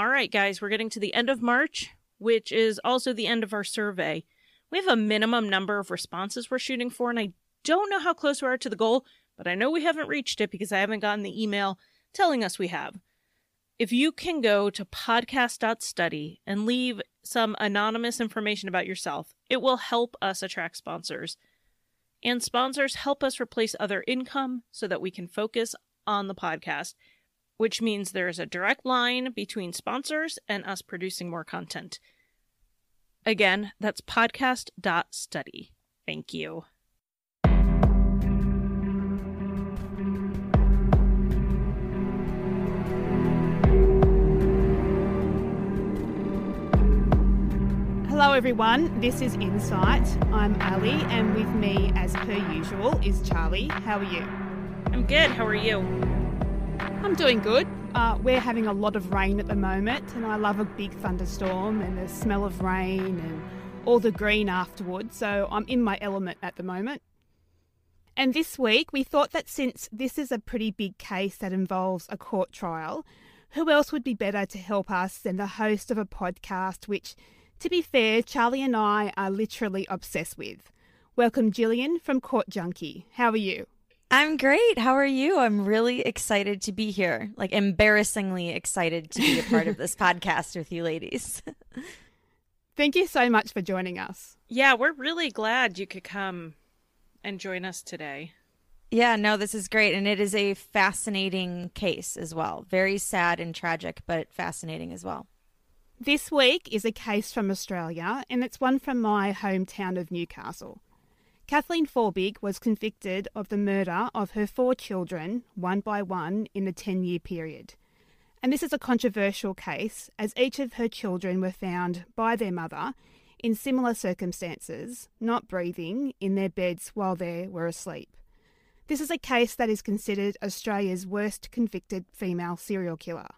All right, guys, we're getting to the end of March, which is also the end of our survey. We have a minimum number of responses we're shooting for, and I don't know how close we are to the goal, but I know we haven't reached it because I haven't gotten the email telling us we have. If you can go to podcast.study and leave some anonymous information about yourself, it will help us attract sponsors. And sponsors help us replace other income so that we can focus on the podcast, which means there is a direct line between sponsors and us producing more content. Again, that's podcast.study. Thank you. Hello, everyone. This is Insight. I'm Ali, and with me, as per usual, is Charlie. How are you? I'm good. How are you? I'm doing good. Uh, we're having a lot of rain at the moment, and I love a big thunderstorm and the smell of rain and all the green afterwards. So I'm in my element at the moment. And this week, we thought that since this is a pretty big case that involves a court trial, who else would be better to help us than the host of a podcast which to be fair, Charlie and I are literally obsessed with. Welcome, Gillian from Court Junkie. How are you? I'm great. How are you? I'm really excited to be here. Like embarrassingly excited to be a part of this podcast with you ladies. Thank you so much for joining us. Yeah, we're really glad you could come and join us today. Yeah, no, this is great. And it is a fascinating case as well. Very sad and tragic, but fascinating as well. This week is a case from Australia, and it's one from my hometown of Newcastle. Kathleen Folbigg was convicted of the murder of her four children, one by one, in a 10 year period. And this is a controversial case, as each of her children were found by their mother in similar circumstances, not breathing, in their beds while they were asleep. This is a case that is considered Australia's worst convicted female serial killer.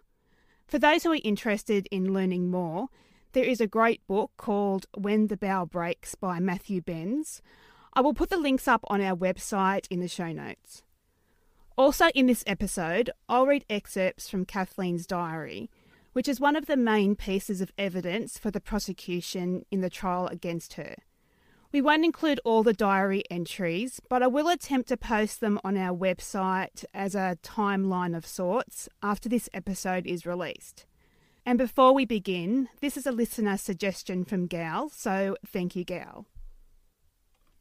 For those who are interested in learning more, there is a great book called When the Bough Breaks by Matthew Benns. I will put the links up on our website in the show notes. Also, in this episode, I'll read excerpts from Kathleen's diary, which is one of the main pieces of evidence for the prosecution in the trial against her. We won't include all the diary entries, but I will attempt to post them on our website as a timeline of sorts after this episode is released. And before we begin, this is a listener suggestion from Gal, so thank you, Gal.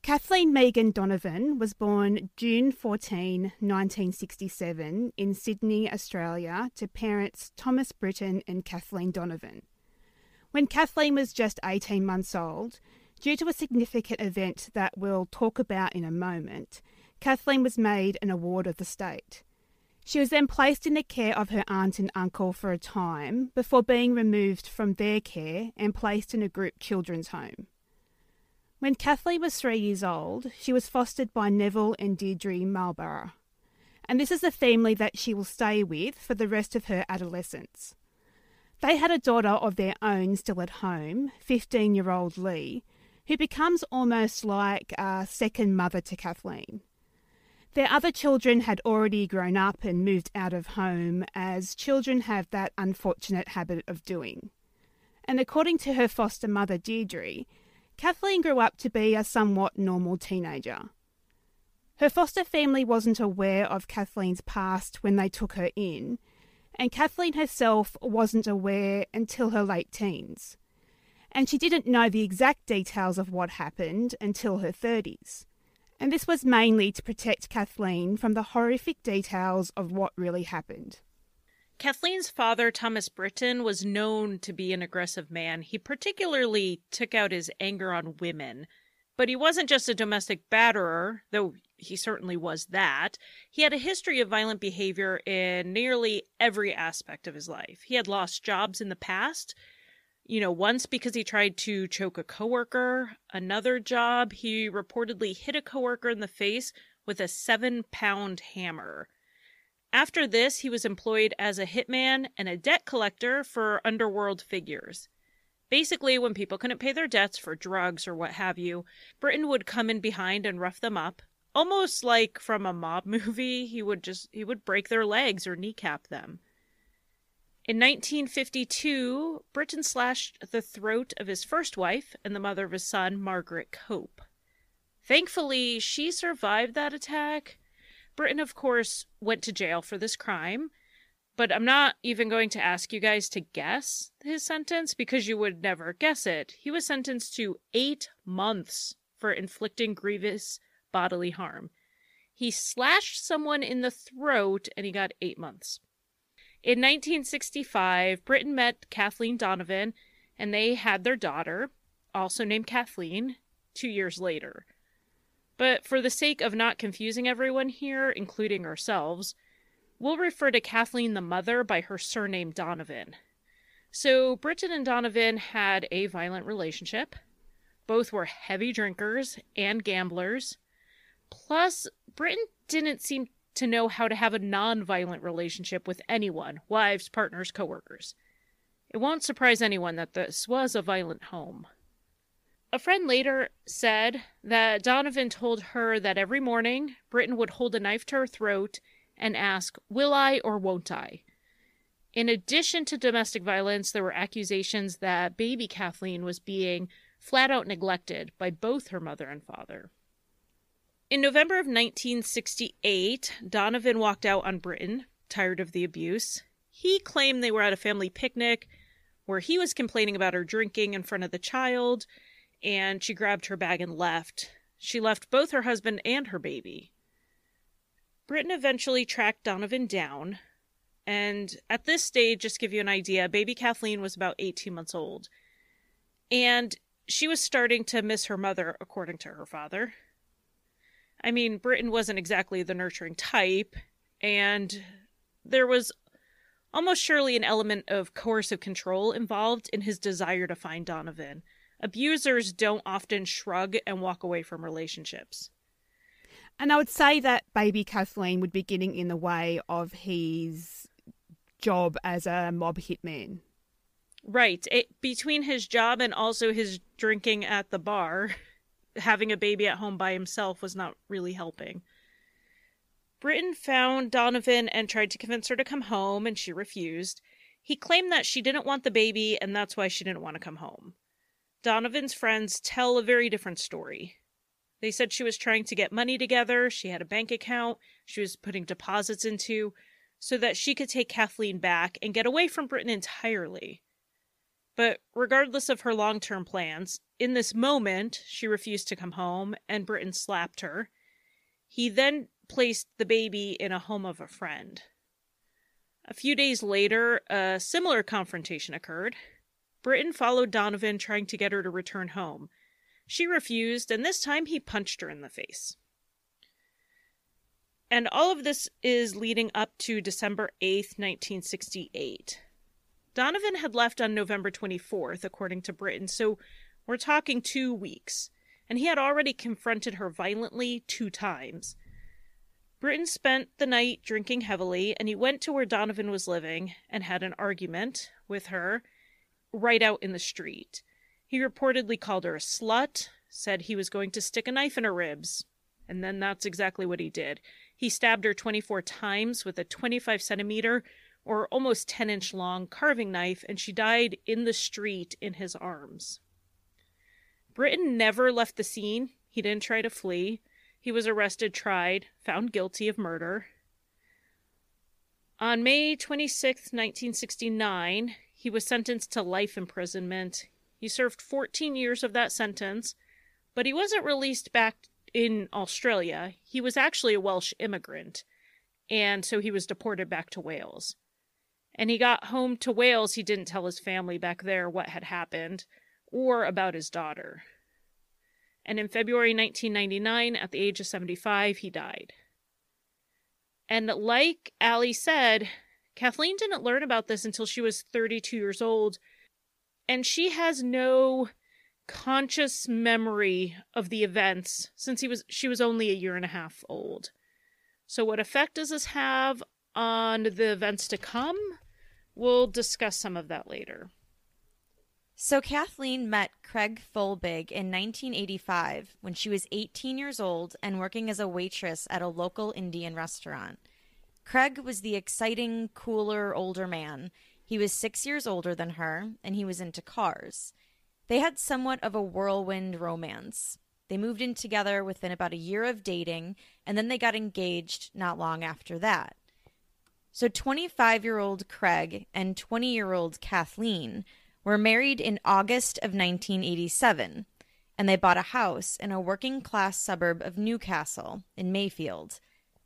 Kathleen Megan Donovan was born June 14, 1967, in Sydney, Australia, to parents Thomas Britton and Kathleen Donovan. When Kathleen was just 18 months old, Due to a significant event that we'll talk about in a moment, Kathleen was made an award of the state. She was then placed in the care of her aunt and uncle for a time before being removed from their care and placed in a group children's home. When Kathleen was three years old, she was fostered by Neville and Deirdre Marlborough, and this is the family that she will stay with for the rest of her adolescence. They had a daughter of their own still at home, 15 year old Lee, who becomes almost like a second mother to Kathleen. Their other children had already grown up and moved out of home, as children have that unfortunate habit of doing. And according to her foster mother, Deirdre, Kathleen grew up to be a somewhat normal teenager. Her foster family wasn't aware of Kathleen's past when they took her in, and Kathleen herself wasn't aware until her late teens and she didn't know the exact details of what happened until her 30s. And this was mainly to protect Kathleen from the horrific details of what really happened. Kathleen's father, Thomas Britton, was known to be an aggressive man. He particularly took out his anger on women. But he wasn't just a domestic batterer, though he certainly was that. He had a history of violent behavior in nearly every aspect of his life. He had lost jobs in the past, you know, once because he tried to choke a coworker, another job, he reportedly hit a coworker in the face with a seven pound hammer. After this, he was employed as a hitman and a debt collector for underworld figures. Basically, when people couldn't pay their debts for drugs or what have you, Britton would come in behind and rough them up. Almost like from a mob movie, he would just he would break their legs or kneecap them. In 1952, Britton slashed the throat of his first wife and the mother of his son, Margaret Cope. Thankfully, she survived that attack. Britton, of course, went to jail for this crime, but I'm not even going to ask you guys to guess his sentence because you would never guess it. He was sentenced to eight months for inflicting grievous bodily harm. He slashed someone in the throat and he got eight months. In 1965, Britton met Kathleen Donovan and they had their daughter, also named Kathleen, two years later. But for the sake of not confusing everyone here, including ourselves, we'll refer to Kathleen the mother by her surname Donovan. So, Britton and Donovan had a violent relationship. Both were heavy drinkers and gamblers. Plus, Britton didn't seem to know how to have a non violent relationship with anyone wives, partners, coworkers. It won't surprise anyone that this was a violent home. A friend later said that Donovan told her that every morning Britton would hold a knife to her throat and ask, Will I or won't I? In addition to domestic violence, there were accusations that baby Kathleen was being flat out neglected by both her mother and father. In November of 1968, Donovan walked out on Britton, tired of the abuse. He claimed they were at a family picnic where he was complaining about her drinking in front of the child, and she grabbed her bag and left. She left both her husband and her baby. Britton eventually tracked Donovan down, and at this stage, just give you an idea, baby Kathleen was about 18 months old. And she was starting to miss her mother, according to her father. I mean, Britton wasn't exactly the nurturing type, and there was almost surely an element of coercive control involved in his desire to find Donovan. Abusers don't often shrug and walk away from relationships. And I would say that baby Kathleen would be getting in the way of his job as a mob hitman. Right. It, between his job and also his drinking at the bar, having a baby at home by himself was not really helping. Britton found Donovan and tried to convince her to come home, and she refused. He claimed that she didn't want the baby, and that's why she didn't want to come home. Donovan's friends tell a very different story. They said she was trying to get money together, she had a bank account she was putting deposits into, so that she could take Kathleen back and get away from Britton entirely. But regardless of her long term plans, in this moment, she refused to come home, and Britton slapped her. He then placed the baby in a home of a friend. A few days later, a similar confrontation occurred. Britton followed Donovan, trying to get her to return home. She refused, and this time he punched her in the face. And all of this is leading up to December 8th, 1968. Donovan had left on November 24th, according to Britton, so we're talking two weeks, and he had already confronted her violently two times. Britton spent the night drinking heavily, and he went to where Donovan was living and had an argument with her right out in the street. He reportedly called her a slut, said he was going to stick a knife in her ribs, and then that's exactly what he did. He stabbed her 24 times with a 25 centimeter or almost 10 inch long carving knife, and she died in the street in his arms. Britton never left the scene. He didn't try to flee. He was arrested, tried, found guilty of murder. On May 26, 1969, he was sentenced to life imprisonment. He served 14 years of that sentence, but he wasn't released back in Australia. He was actually a Welsh immigrant, and so he was deported back to Wales. And he got home to Wales, he didn't tell his family back there what had happened or about his daughter. And in February 1999, at the age of 75, he died. And like Allie said, Kathleen didn't learn about this until she was 32 years old, and she has no conscious memory of the events since he was she was only a year and a half old. So what effect does this have on the events to come? We'll discuss some of that later. So Kathleen met Craig Folbigg in 1985 when she was 18 years old and working as a waitress at a local Indian restaurant. Craig was the exciting, cooler, older man. He was six years older than her, and he was into cars. They had somewhat of a whirlwind romance. They moved in together within about a year of dating, and then they got engaged not long after that. So 25 year old Craig and 20 year old Kathleen were married in August of 1987, and they bought a house in a working class suburb of Newcastle in Mayfield,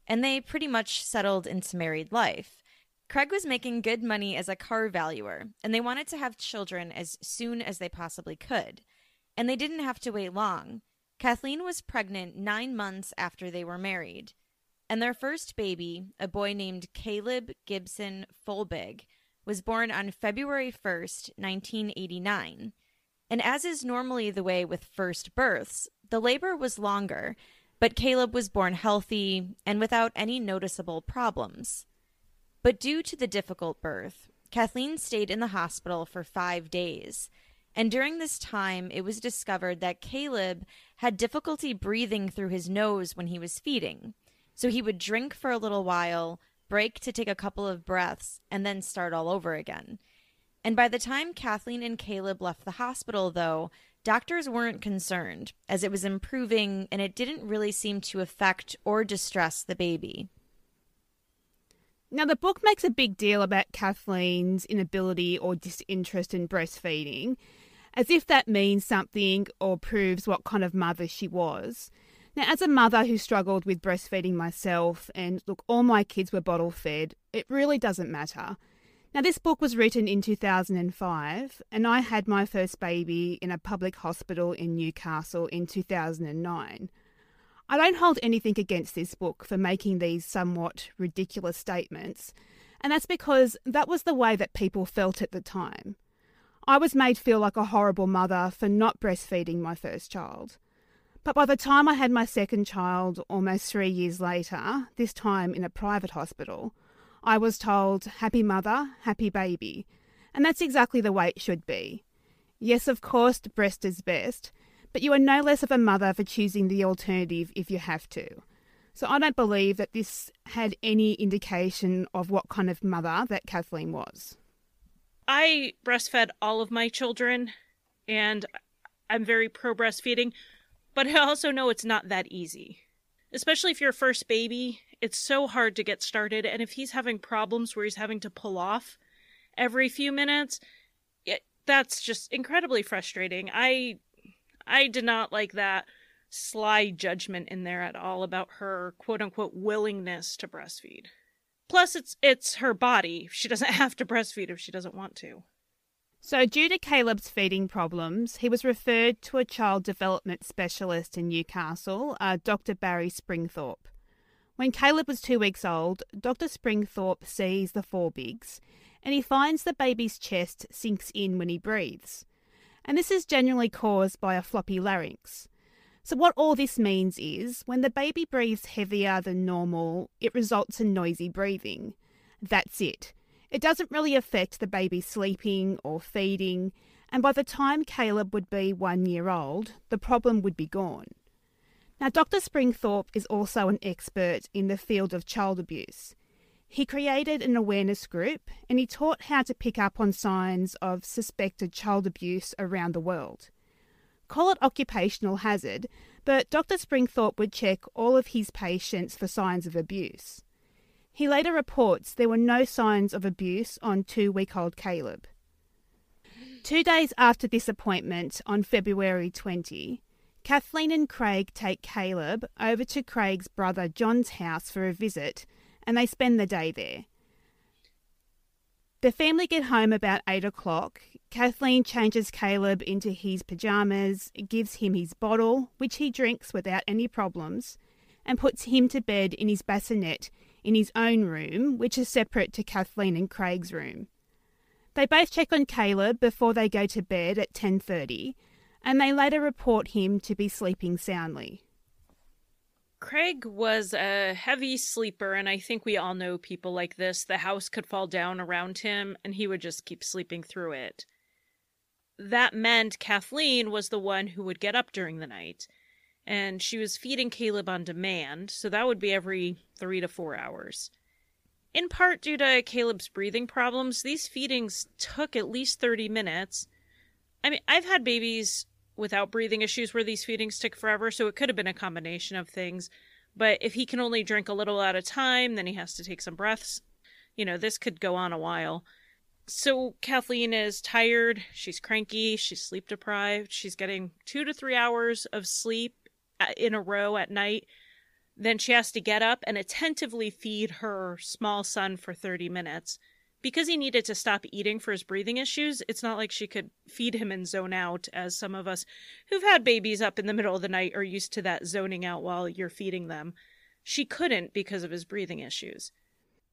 and they pretty much settled into married life. Craig was making good money as a car valuer, and they wanted to have children as soon as they possibly could. And they didn't have to wait long. Kathleen was pregnant nine months after they were married. And their first baby, a boy named Caleb Gibson Folbigg, was born on February 1st, 1989. And as is normally the way with first births, the labor was longer, but Caleb was born healthy and without any noticeable problems. But due to the difficult birth, Kathleen stayed in the hospital for five days. And during this time, it was discovered that Caleb had difficulty breathing through his nose when he was feeding. So he would drink for a little while, break to take a couple of breaths, and then start all over again. And by the time Kathleen and Caleb left the hospital, though, doctors weren't concerned, as it was improving and it didn't really seem to affect or distress the baby. Now, the book makes a big deal about Kathleen's inability or disinterest in breastfeeding, as if that means something or proves what kind of mother she was. Now, as a mother who struggled with breastfeeding myself, and look, all my kids were bottle fed, it really doesn't matter. Now, this book was written in 2005, and I had my first baby in a public hospital in Newcastle in 2009. I don't hold anything against this book for making these somewhat ridiculous statements, and that's because that was the way that people felt at the time. I was made feel like a horrible mother for not breastfeeding my first child. But by the time I had my second child, almost three years later, this time in a private hospital, I was told, happy mother, happy baby. And that's exactly the way it should be. Yes, of course, breast is best, but you are no less of a mother for choosing the alternative if you have to. So I don't believe that this had any indication of what kind of mother that Kathleen was. I breastfed all of my children, and I'm very pro breastfeeding, but I also know it's not that easy. Especially if you're a first baby, it's so hard to get started, and if he's having problems where he's having to pull off every few minutes, it, that's just incredibly frustrating. I I did not like that sly judgment in there at all about her quote unquote willingness to breastfeed. Plus it's it's her body. She doesn't have to breastfeed if she doesn't want to. So, due to Caleb's feeding problems, he was referred to a child development specialist in Newcastle, uh, Dr. Barry Springthorpe. When Caleb was two weeks old, Dr. Springthorpe sees the Folbiggs and he finds the baby's chest sinks in when he breathes and this is generally caused by a floppy larynx. So, what all this means is when the baby breathes heavier than normal, it results in noisy breathing. That's it. It doesn't really affect the baby sleeping or feeding, and by the time Caleb would be one year old, the problem would be gone. Now, Dr. Springthorpe is also an expert in the field of child abuse. He created an awareness group and he taught how to pick up on signs of suspected child abuse around the world. Call it occupational hazard, but Dr. Springthorpe would check all of his patients for signs of abuse. He later reports there were no signs of abuse on two week old Caleb. Two days after this appointment, on February 20, Kathleen and Craig take Caleb over to Craig's brother John's house for a visit and they spend the day there. The family get home about 8 o'clock. Kathleen changes Caleb into his pyjamas, gives him his bottle, which he drinks without any problems, and puts him to bed in his bassinet in his own room, which is separate to Kathleen and Craig's room. They both check on Caleb before they go to bed at 10:30, and they later report him to be sleeping soundly. Craig was a heavy sleeper, and I think we all know people like this. The house could fall down around him, and he would just keep sleeping through it. That meant Kathleen was the one who would get up during the night, and she was feeding Caleb on demand, so that would be every three to four hours. In part due to Caleb's breathing problems, these feedings took at least 30 minutes. I mean, I've had babies without breathing issues where these feedings took forever, so it could have been a combination of things. But if he can only drink a little at a time, then he has to take some breaths. You know, this could go on a while. So Kathleen is tired, she's cranky, she's sleep deprived, she's getting two to three hours of sleep in a row at night. Then she has to get up and attentively feed her small son for 30 minutes. Because he needed to stop eating for his breathing issues, it's not like she could feed him and zone out, as some of us who've had babies up in the middle of the night are used to that zoning out while you're feeding them. She couldn't because of his breathing issues.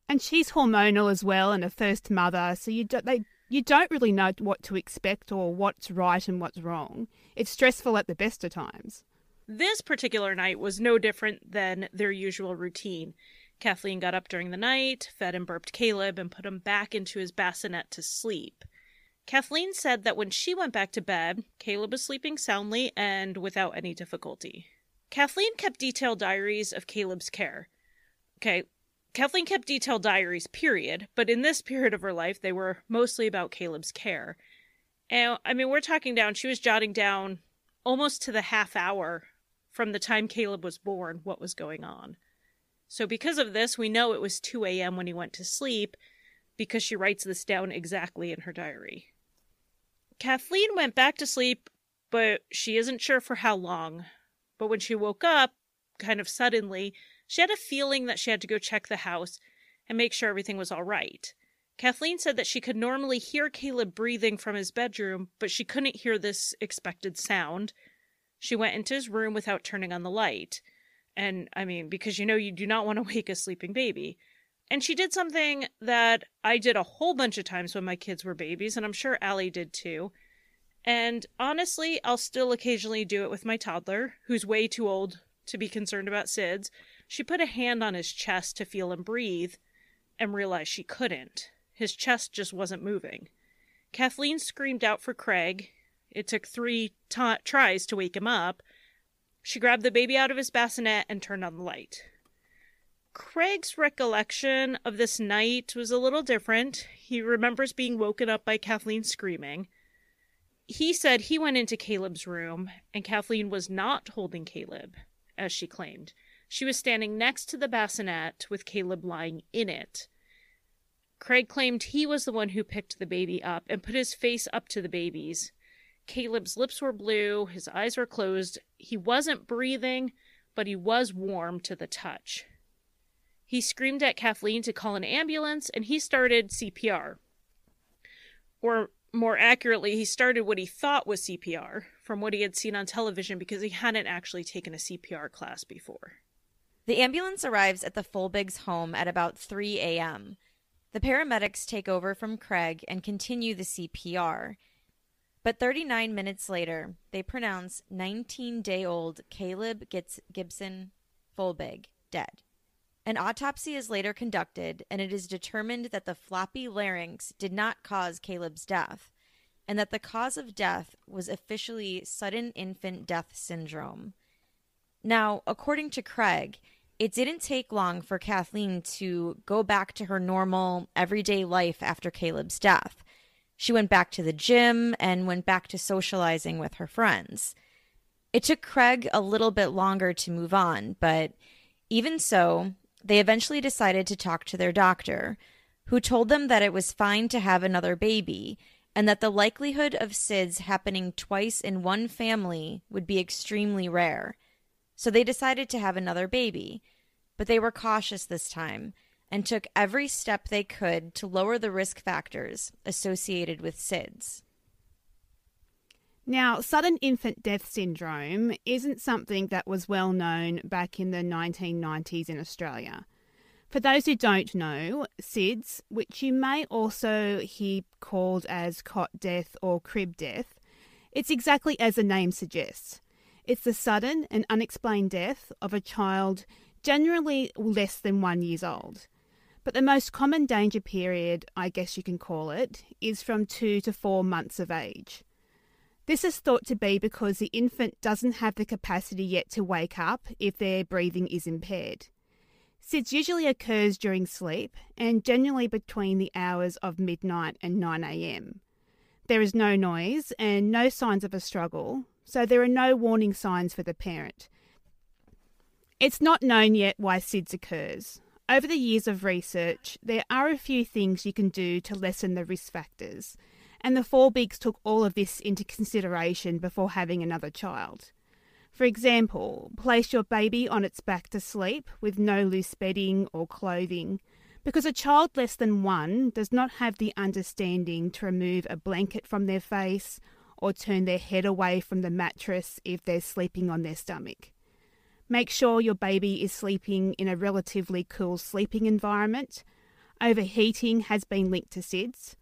And she's hormonal as well, and a first mother, so you don't, they, you don't really know what to expect or what's right and what's wrong. It's stressful at the best of times. This particular night was no different than their usual routine. Kathleen got up during the night, fed and burped Caleb, and put him back into his bassinet to sleep. Kathleen said that when she went back to bed, Caleb was sleeping soundly and without any difficulty. Kathleen kept detailed diaries of Caleb's care. Okay, Kathleen kept detailed diaries, period, but in this period of her life, they were mostly about Caleb's care. And I mean, we're talking down, she was jotting down almost to the half hour from the time Caleb was born what was going on. So, because of this, we know it was 2 a.m. when he went to sleep because she writes this down exactly in her diary. Kathleen went back to sleep, but she isn't sure for how long. But when she woke up, kind of suddenly, she had a feeling that she had to go check the house and make sure everything was all right. Kathleen said that she could normally hear Caleb breathing from his bedroom, but she couldn't hear this expected sound. She went into his room without turning on the light. And I mean, because you know you do not want to wake a sleeping baby. And she did something that I did a whole bunch of times when my kids were babies, and I'm sure Allie did too. And honestly, I'll still occasionally do it with my toddler, who's way too old to be concerned about SIDS, she put a hand on his chest to feel him breathe and realized she couldn't. His chest just wasn't moving. Kathleen screamed out for Craig. It took three tries to wake him up. She grabbed the baby out of his bassinet and turned on the light. Craig's recollection of this night was a little different. He remembers being woken up by Kathleen screaming. He said he went into Caleb's room and Kathleen was not holding Caleb, as she claimed. She was standing next to the bassinet with Caleb lying in it. Craig claimed he was the one who picked the baby up and put his face up to the baby's. Caleb's lips were blue, his eyes were closed. He wasn't breathing, but he was warm to the touch. He screamed at Kathleen to call an ambulance and he started CPR. Or more accurately, he started what he thought was CPR from what he had seen on television because he hadn't actually taken a CPR class before. The ambulance arrives at the Folbiggs' home at about 3 a.m. The paramedics take over from Craig and continue the CPR. But 39 minutes later, they pronounce 19 day old Caleb Gibson Folbigg dead. An autopsy is later conducted, and it is determined that the floppy larynx did not cause Caleb's death, and that the cause of death was officially sudden infant death syndrome. Now, according to Craig, it didn't take long for Kathleen to go back to her normal, everyday life after Caleb's death. She went back to the gym and went back to socializing with her friends. It took Craig a little bit longer to move on, but even so, they eventually decided to talk to their doctor, who told them that it was fine to have another baby and that the likelihood of SIDS happening twice in one family would be extremely rare. So they decided to have another baby, but they were cautious this time and took every step they could to lower the risk factors associated with SIDS. Now, sudden infant death syndrome isn't something that was well known back in the 1990s in Australia. For those who don't know, SIDS, which you may also hear called as cot death or crib death, it's exactly as the name suggests. It's the sudden and unexplained death of a child generally less than one years old. But the most common danger period, I guess you can call it, is from two to four months of age. This is thought to be because the infant doesn't have the capacity yet to wake up if their breathing is impaired. SIDS usually occurs during sleep and generally between the hours of midnight and 9 am. There is no noise and no signs of a struggle, so there are no warning signs for the parent. It's not known yet why SIDS occurs. Over the years of research, there are a few things you can do to lessen the risk factors, and the Folbiggs took all of this into consideration before having another child. For example, place your baby on its back to sleep with no loose bedding or clothing, because a child less than one does not have the understanding to remove a blanket from their face or turn their head away from the mattress if they're sleeping on their stomach. Make sure your baby is sleeping in a relatively cool sleeping environment. Overheating has been linked to SIDS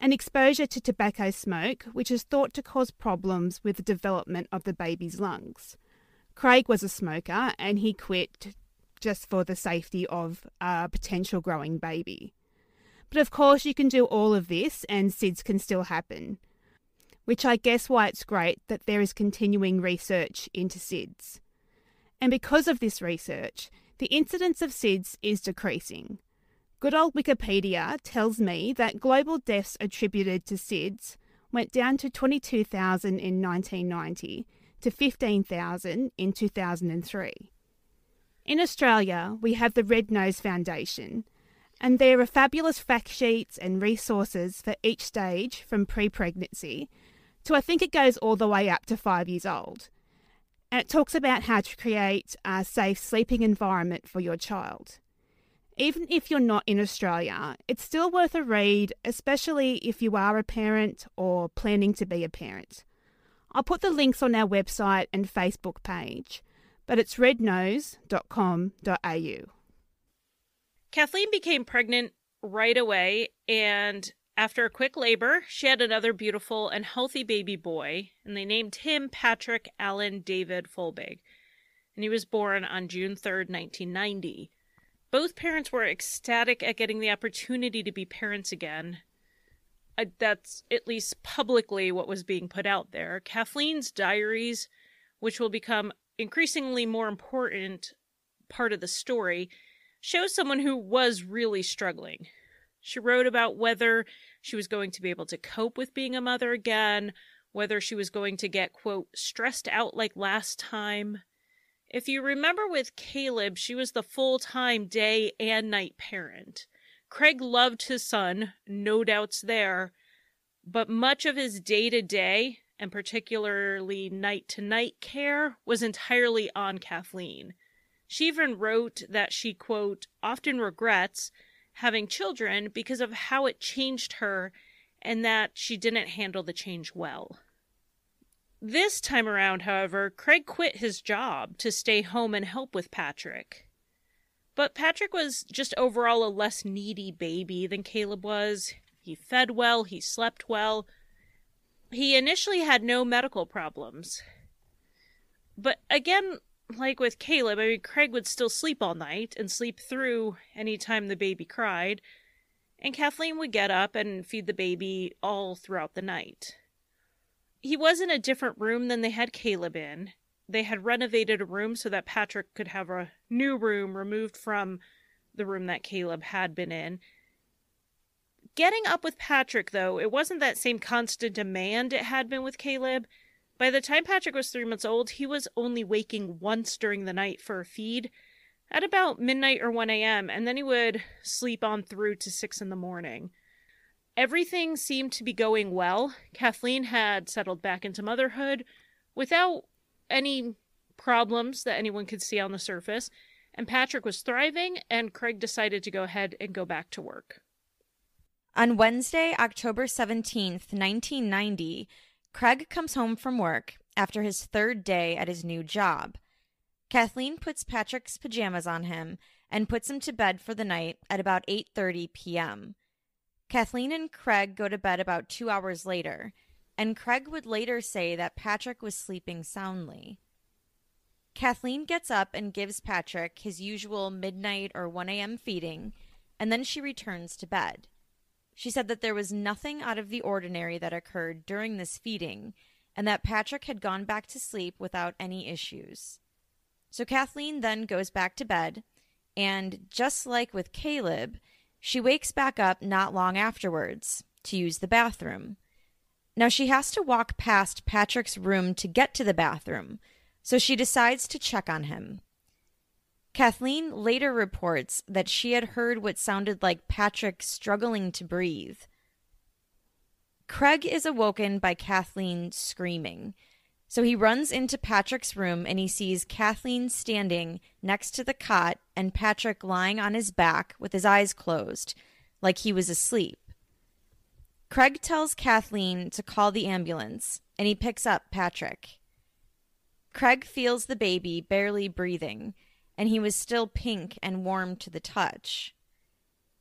and exposure to tobacco smoke, which is thought to cause problems with the development of the baby's lungs. Craig was a smoker and he quit just for the safety of a potential growing baby. But of course, you can do all of this and SIDS can still happen, which I guess why it's great that there is continuing research into SIDS. And because of this research, the incidence of SIDS is decreasing. Good old Wikipedia tells me that global deaths attributed to SIDS went down to 22,000 in 1990 to 15,000 in 2003. In Australia, we have the Red Nose Foundation, and there are fabulous fact sheets and resources for each stage from pre pregnancy to I think it goes all the way up to five years old. And it talks about how to create a safe sleeping environment for your child even if you're not in Australia, it's still worth a read, especially if you are a parent or planning to be a parent. I'll put the links on our website and Facebook page, but it's rednose.com.au. Kathleen became pregnant right away, and after a quick labor, she had another beautiful and healthy baby boy, and they named him Patrick Allen David Folbigg. And he was born on June 3rd, 1990. Both parents were ecstatic at getting the opportunity to be parents again. That's at least publicly what was being put out there. Kathleen's diaries, which will become increasingly more important part of the story, shows someone who was really struggling. She wrote about whether she was going to be able to cope with being a mother again, whether she was going to get, quote, stressed out like last time, if you remember with Caleb, she was the full time day and night parent. Craig loved his son, no doubts there, but much of his day to day, and particularly night to night care, was entirely on Kathleen. She even wrote that she, quote, often regrets having children because of how it changed her and that she didn't handle the change well. This time around, however, Craig quit his job to stay home and help with Patrick. But Patrick was just overall a less needy baby than Caleb was. He fed well, he slept well. He initially had no medical problems. But again, like with Caleb, I mean, Craig would still sleep all night and sleep through any time the baby cried, and Kathleen would get up and feed the baby all throughout the night he was in a different room than they had Caleb in. They had renovated a room so that Patrick could have a new room removed from the room that Caleb had been in. Getting up with Patrick, though, it wasn't that same constant demand it had been with Caleb. By the time Patrick was three months old, he was only waking once during the night for a feed at about midnight or 1 a.m., and then he would sleep on through to 6 in the morning. Everything seemed to be going well. Kathleen had settled back into motherhood without any problems that anyone could see on the surface, and Patrick was thriving, and Craig decided to go ahead and go back to work. On Wednesday, October 17th, 1990, Craig comes home from work after his third day at his new job. Kathleen puts Patrick's pajamas on him and puts him to bed for the night at about 8:30 p.m. Kathleen and Craig go to bed about two hours later, and Craig would later say that Patrick was sleeping soundly. Kathleen gets up and gives Patrick his usual midnight or 1 a.m. feeding, and then she returns to bed. She said that there was nothing out of the ordinary that occurred during this feeding, and that Patrick had gone back to sleep without any issues. So Kathleen then goes back to bed, And just like with Caleb, she wakes back up not long afterwards to use the bathroom. Now she has to walk past Patrick's room to get to the bathroom, so she decides to check on him. Kathleen later reports that she had heard what sounded like Patrick struggling to breathe. Craig is awoken by Kathleen screaming. So he runs into Patrick's room and he sees Kathleen standing next to the cot and Patrick lying on his back with his eyes closed, like he was asleep. Craig tells Kathleen to call the ambulance and he picks up Patrick. Craig feels the baby barely breathing, and he was still pink and warm to the touch.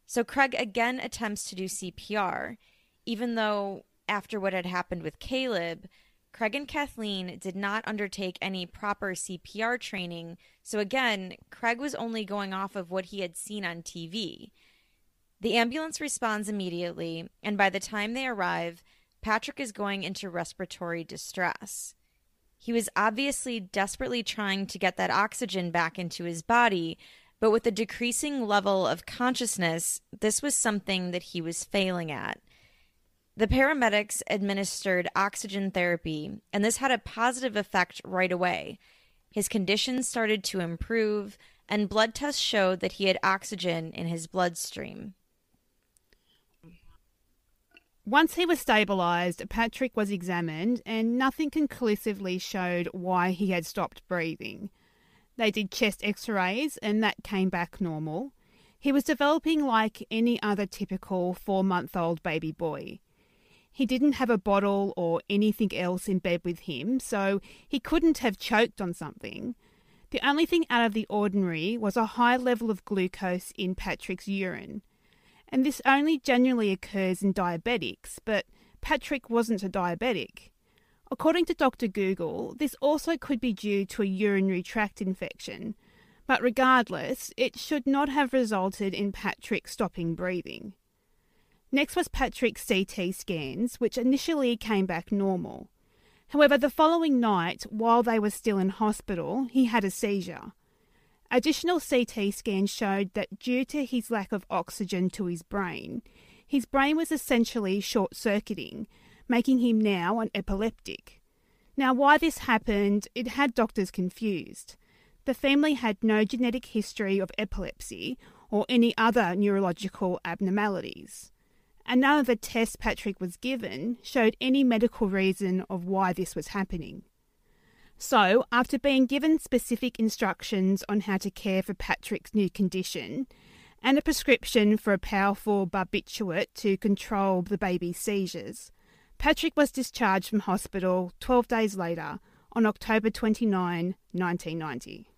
So Craig again attempts to do CPR, even though, after what had happened with Caleb, Craig and Kathleen did not undertake any proper CPR training, so again, Craig was only going off of what he had seen on TV. The ambulance responds immediately, and by the time they arrive, Patrick is going into respiratory distress. He was obviously desperately trying to get that oxygen back into his body, but with a decreasing level of consciousness, this was something that he was failing at. The paramedics administered oxygen therapy, and this had a positive effect right away. His condition started to improve, and blood tests showed that he had oxygen in his bloodstream. Once he was stabilised, Patrick was examined, and nothing conclusively showed why he had stopped breathing. They did chest x rays, and that came back normal. He was developing like any other typical four month old baby boy. He didn't have a bottle or anything else in bed with him, so he couldn't have choked on something. The only thing out of the ordinary was a high level of glucose in Patrick's urine. And this only generally occurs in diabetics, but Patrick wasn't a diabetic. According to Dr. Google, this also could be due to a urinary tract infection, but regardless, it should not have resulted in Patrick stopping breathing. Next was Patrick's CT scans, which initially came back normal. However, the following night, while they were still in hospital, he had a seizure. Additional CT scans showed that due to his lack of oxygen to his brain, his brain was essentially short circuiting, making him now an epileptic. Now, why this happened, it had doctors confused. The family had no genetic history of epilepsy or any other neurological abnormalities and none of the tests Patrick was given showed any medical reason of why this was happening. So, after being given specific instructions on how to care for Patrick's new condition, and a prescription for a powerful barbiturate to control the baby's seizures, Patrick was discharged from hospital 12 days later on October 29, 1990.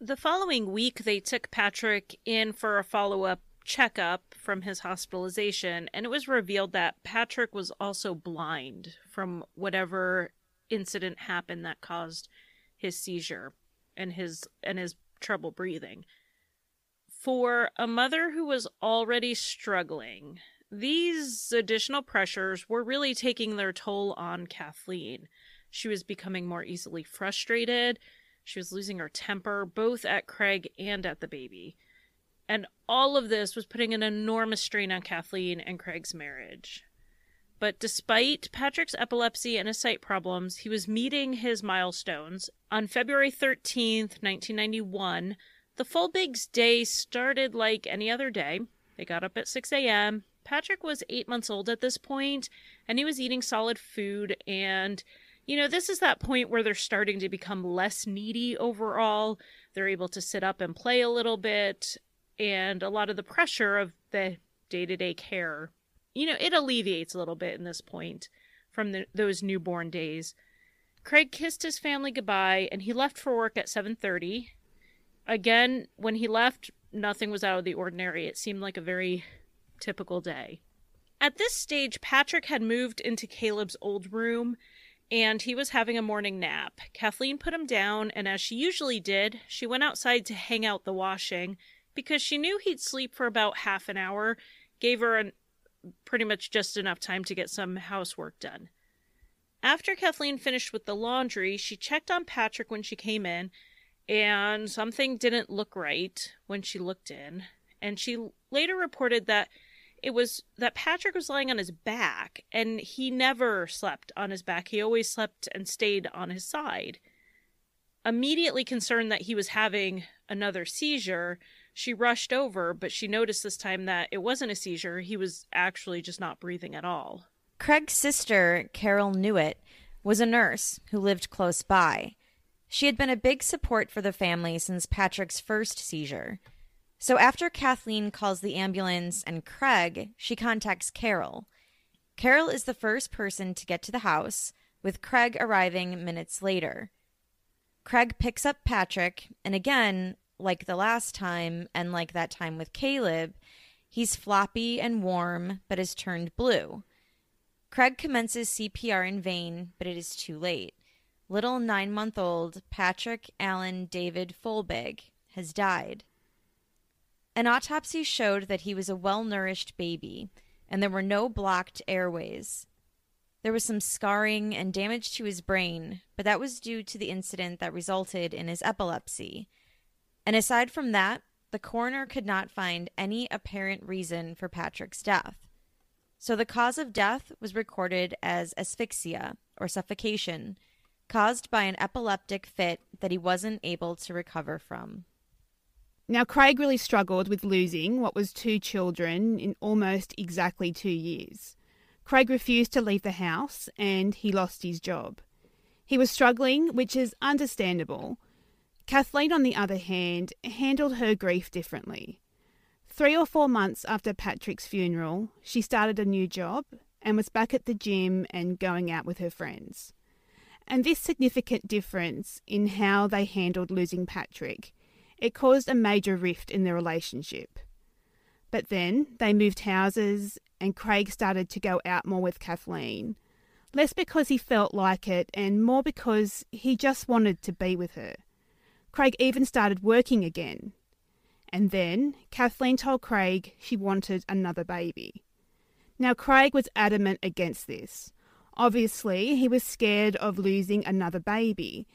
The following week, they took Patrick in for a follow up checkup from his hospitalization, and it was revealed that Patrick was also blind from whatever incident happened that caused his seizure and his and his trouble breathing. For a mother who was already struggling, these additional pressures were really taking their toll on Kathleen. She was becoming more easily frustrated. She was losing her temper, both at Craig and at the baby. And all of this was putting an enormous strain on Kathleen and Craig's marriage. But despite Patrick's epilepsy and his sight problems, he was meeting his milestones. On February 13th, 1991, the Folbiggs' day started like any other day. They got up at 6 a.m. Patrick was eight months old at this point, and he was eating solid food. And, you know, this is that point where they're starting to become less needy overall. They're able to sit up and play a little bit and a lot of the pressure of the day-to-day care you know it alleviates a little bit in this point from the, those newborn days. Craig kissed his family goodbye and he left for work at 7.30 again when he left nothing was out of the ordinary. It seemed like a very typical day. At this stage patrick had moved into caleb's old room and he was having a morning nap. Kathleen put him down and as she usually did she went outside to hang out the washing because she knew he'd sleep for about half an hour, gave her an, pretty much just enough time to get some housework done. After Kathleen finished with the laundry, she checked on Patrick when she came in, and something didn't look right when she looked in. And she later reported that it was that Patrick was lying on his back and he never slept on his back. He always slept and stayed on his side. Immediately concerned that he was having another seizure, she rushed over, but she noticed this time that it wasn't a seizure. He was actually just not breathing at all. Craig's sister, Carol Newitt, was a nurse who lived close by. She had been a big support for the family since Patrick's first seizure. So after Kathleen calls the ambulance and Craig, she contacts Carol. Carol is the first person to get to the house, with Craig arriving minutes later. Craig picks up Patrick, and again, like the last time and like that time with Caleb, he's floppy and warm, but has turned blue. Craig commences CPR in vain, but it is too late. Little nine month old Patrick Allen David Folbigg has died. An autopsy showed that he was a well nourished baby, and there were no blocked airways. There was some scarring and damage to his brain, but that was due to the incident that resulted in his epilepsy. And aside from that, the coroner could not find any apparent reason for Patrick's death. So the cause of death was recorded as asphyxia or suffocation, caused by an epileptic fit that he wasn't able to recover from. Now, Craig really struggled with losing what was two children in almost exactly two years. Craig refused to leave the house and he lost his job. He was struggling, which is understandable. Kathleen, on the other hand, handled her grief differently. Three or four months after Patrick's funeral, she started a new job and was back at the gym and going out with her friends. And this significant difference in how they handled losing Patrick, it caused a major rift in their relationship. But then they moved houses and Craig started to go out more with Kathleen. Less because he felt like it and more because he just wanted to be with her. Craig even started working again. And then Kathleen told Craig she wanted another baby. Now, Craig was adamant against this. Obviously, he was scared of losing another baby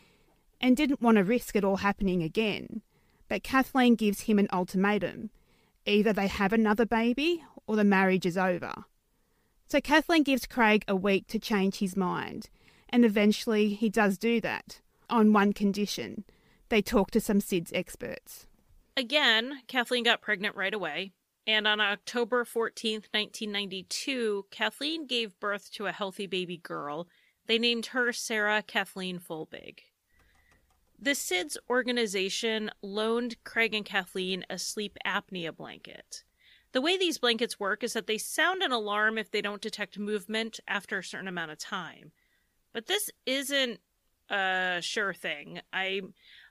and didn't want to risk it all happening again. But Kathleen gives him an ultimatum either they have another baby or the marriage is over. So Kathleen gives Craig a week to change his mind, and eventually he does do that, on one condition they talked to some SIDS experts. Again, Kathleen got pregnant right away, and on October 14th, 1992, Kathleen gave birth to a healthy baby girl. They named her Sarah Kathleen Folbigg. The SIDS organization loaned Craig and Kathleen a sleep apnea blanket. The way these blankets work is that they sound an alarm if they don't detect movement after a certain amount of time. But this isn't a sure thing. I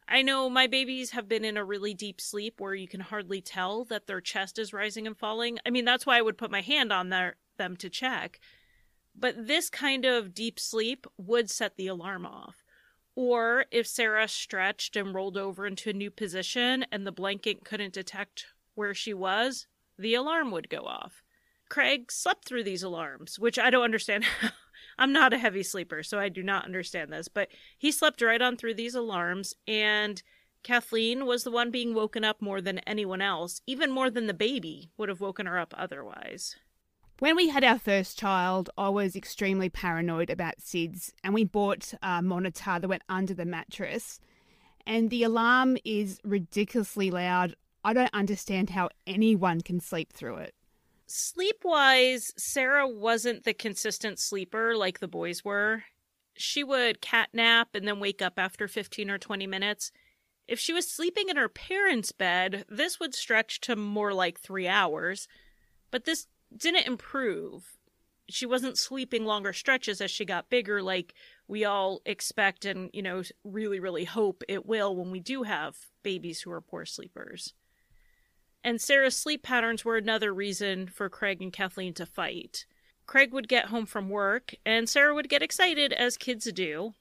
I know my babies have been in a really deep sleep where you can hardly tell that their chest is rising and falling. I mean, that's why I would put my hand on their, them to check. But this kind of deep sleep would set the alarm off. Or if Sarah stretched and rolled over into a new position and the blanket couldn't detect where she was, the alarm would go off. Craig slept through these alarms, which I don't understand. I'm not a heavy sleeper, so I do not understand this, but he slept right on through these alarms, and Kathleen was the one being woken up more than anyone else, even more than the baby would have woken her up otherwise. When we had our first child, I was extremely paranoid about SIDS, and we bought a monitor that went under the mattress. And the alarm is ridiculously loud I don't understand how anyone can sleep through it. Sleep wise, Sarah wasn't the consistent sleeper like the boys were. She would cat nap and then wake up after 15 or 20 minutes. If she was sleeping in her parents' bed, this would stretch to more like three hours. But this didn't improve. She wasn't sleeping longer stretches as she got bigger, like we all expect and, you know, really, really hope it will when we do have babies who are poor sleepers. And Sarah's sleep patterns were another reason for Craig and Kathleen to fight. Craig would get home from work, and Sarah would get excited, as kids do,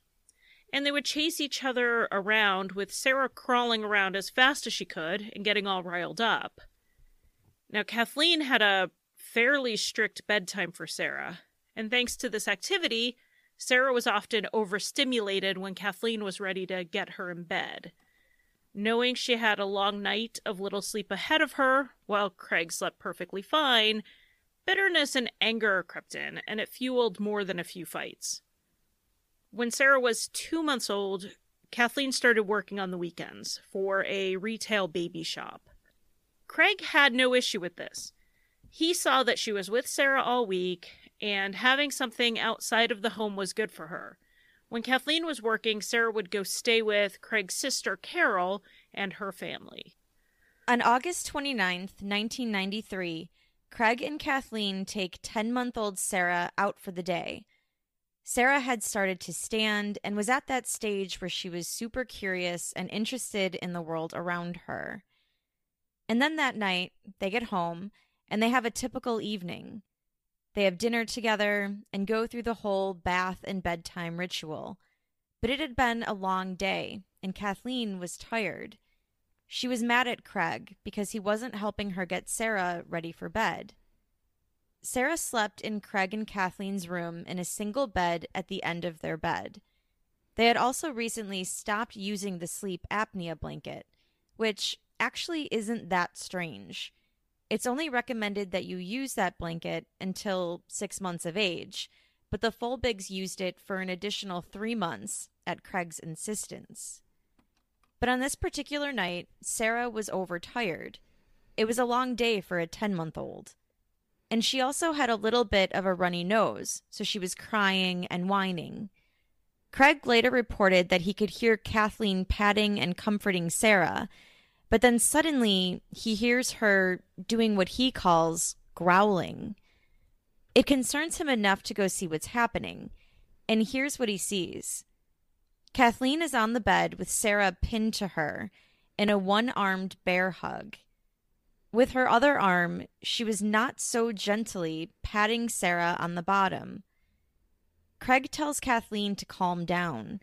and they would chase each other around, with Sarah crawling around as fast as she could and getting all riled up. Now, Kathleen had a fairly strict bedtime for Sarah, and thanks to this activity, Sarah was often overstimulated when Kathleen was ready to get her in bed. Knowing she had a long night of little sleep ahead of her, while Craig slept perfectly fine, bitterness and anger crept in, and it fueled more than a few fights. When Sarah was two months old, Kathleen started working on the weekends for a retail baby shop. Craig had no issue with this. He saw that she was with Sarah all week, and having something outside of the home was good for her. When Kathleen was working, Sarah would go stay with Craig's sister Carol and her family. On August 29th, 1993, Craig and Kathleen take 10 month old Sarah out for the day. Sarah had started to stand and was at that stage where she was super curious and interested in the world around her. And then that night, they get home and they have a typical evening. They have dinner together and go through the whole bath and bedtime ritual. But it had been a long day, and Kathleen was tired. She was mad at Craig because he wasn't helping her get Sarah ready for bed. Sarah slept in Craig and Kathleen's room in a single bed at the end of their bed. They had also recently stopped using the sleep apnea blanket, which actually isn't that strange. It's only recommended that you use that blanket until six months of age, but the Folbiggs used it for an additional three months at Craig's insistence. But on this particular night, Sarah was overtired. It was a long day for a 10 month old. And she also had a little bit of a runny nose, so she was crying and whining. Craig later reported that he could hear Kathleen patting and comforting Sarah, but then suddenly he hears her doing what he calls growling. It concerns him enough to go see what's happening, and here's what he sees. Kathleen is on the bed with Sarah pinned to her in a one armed bear hug. With her other arm, she was not so gently patting Sarah on the bottom. Craig tells Kathleen to calm down.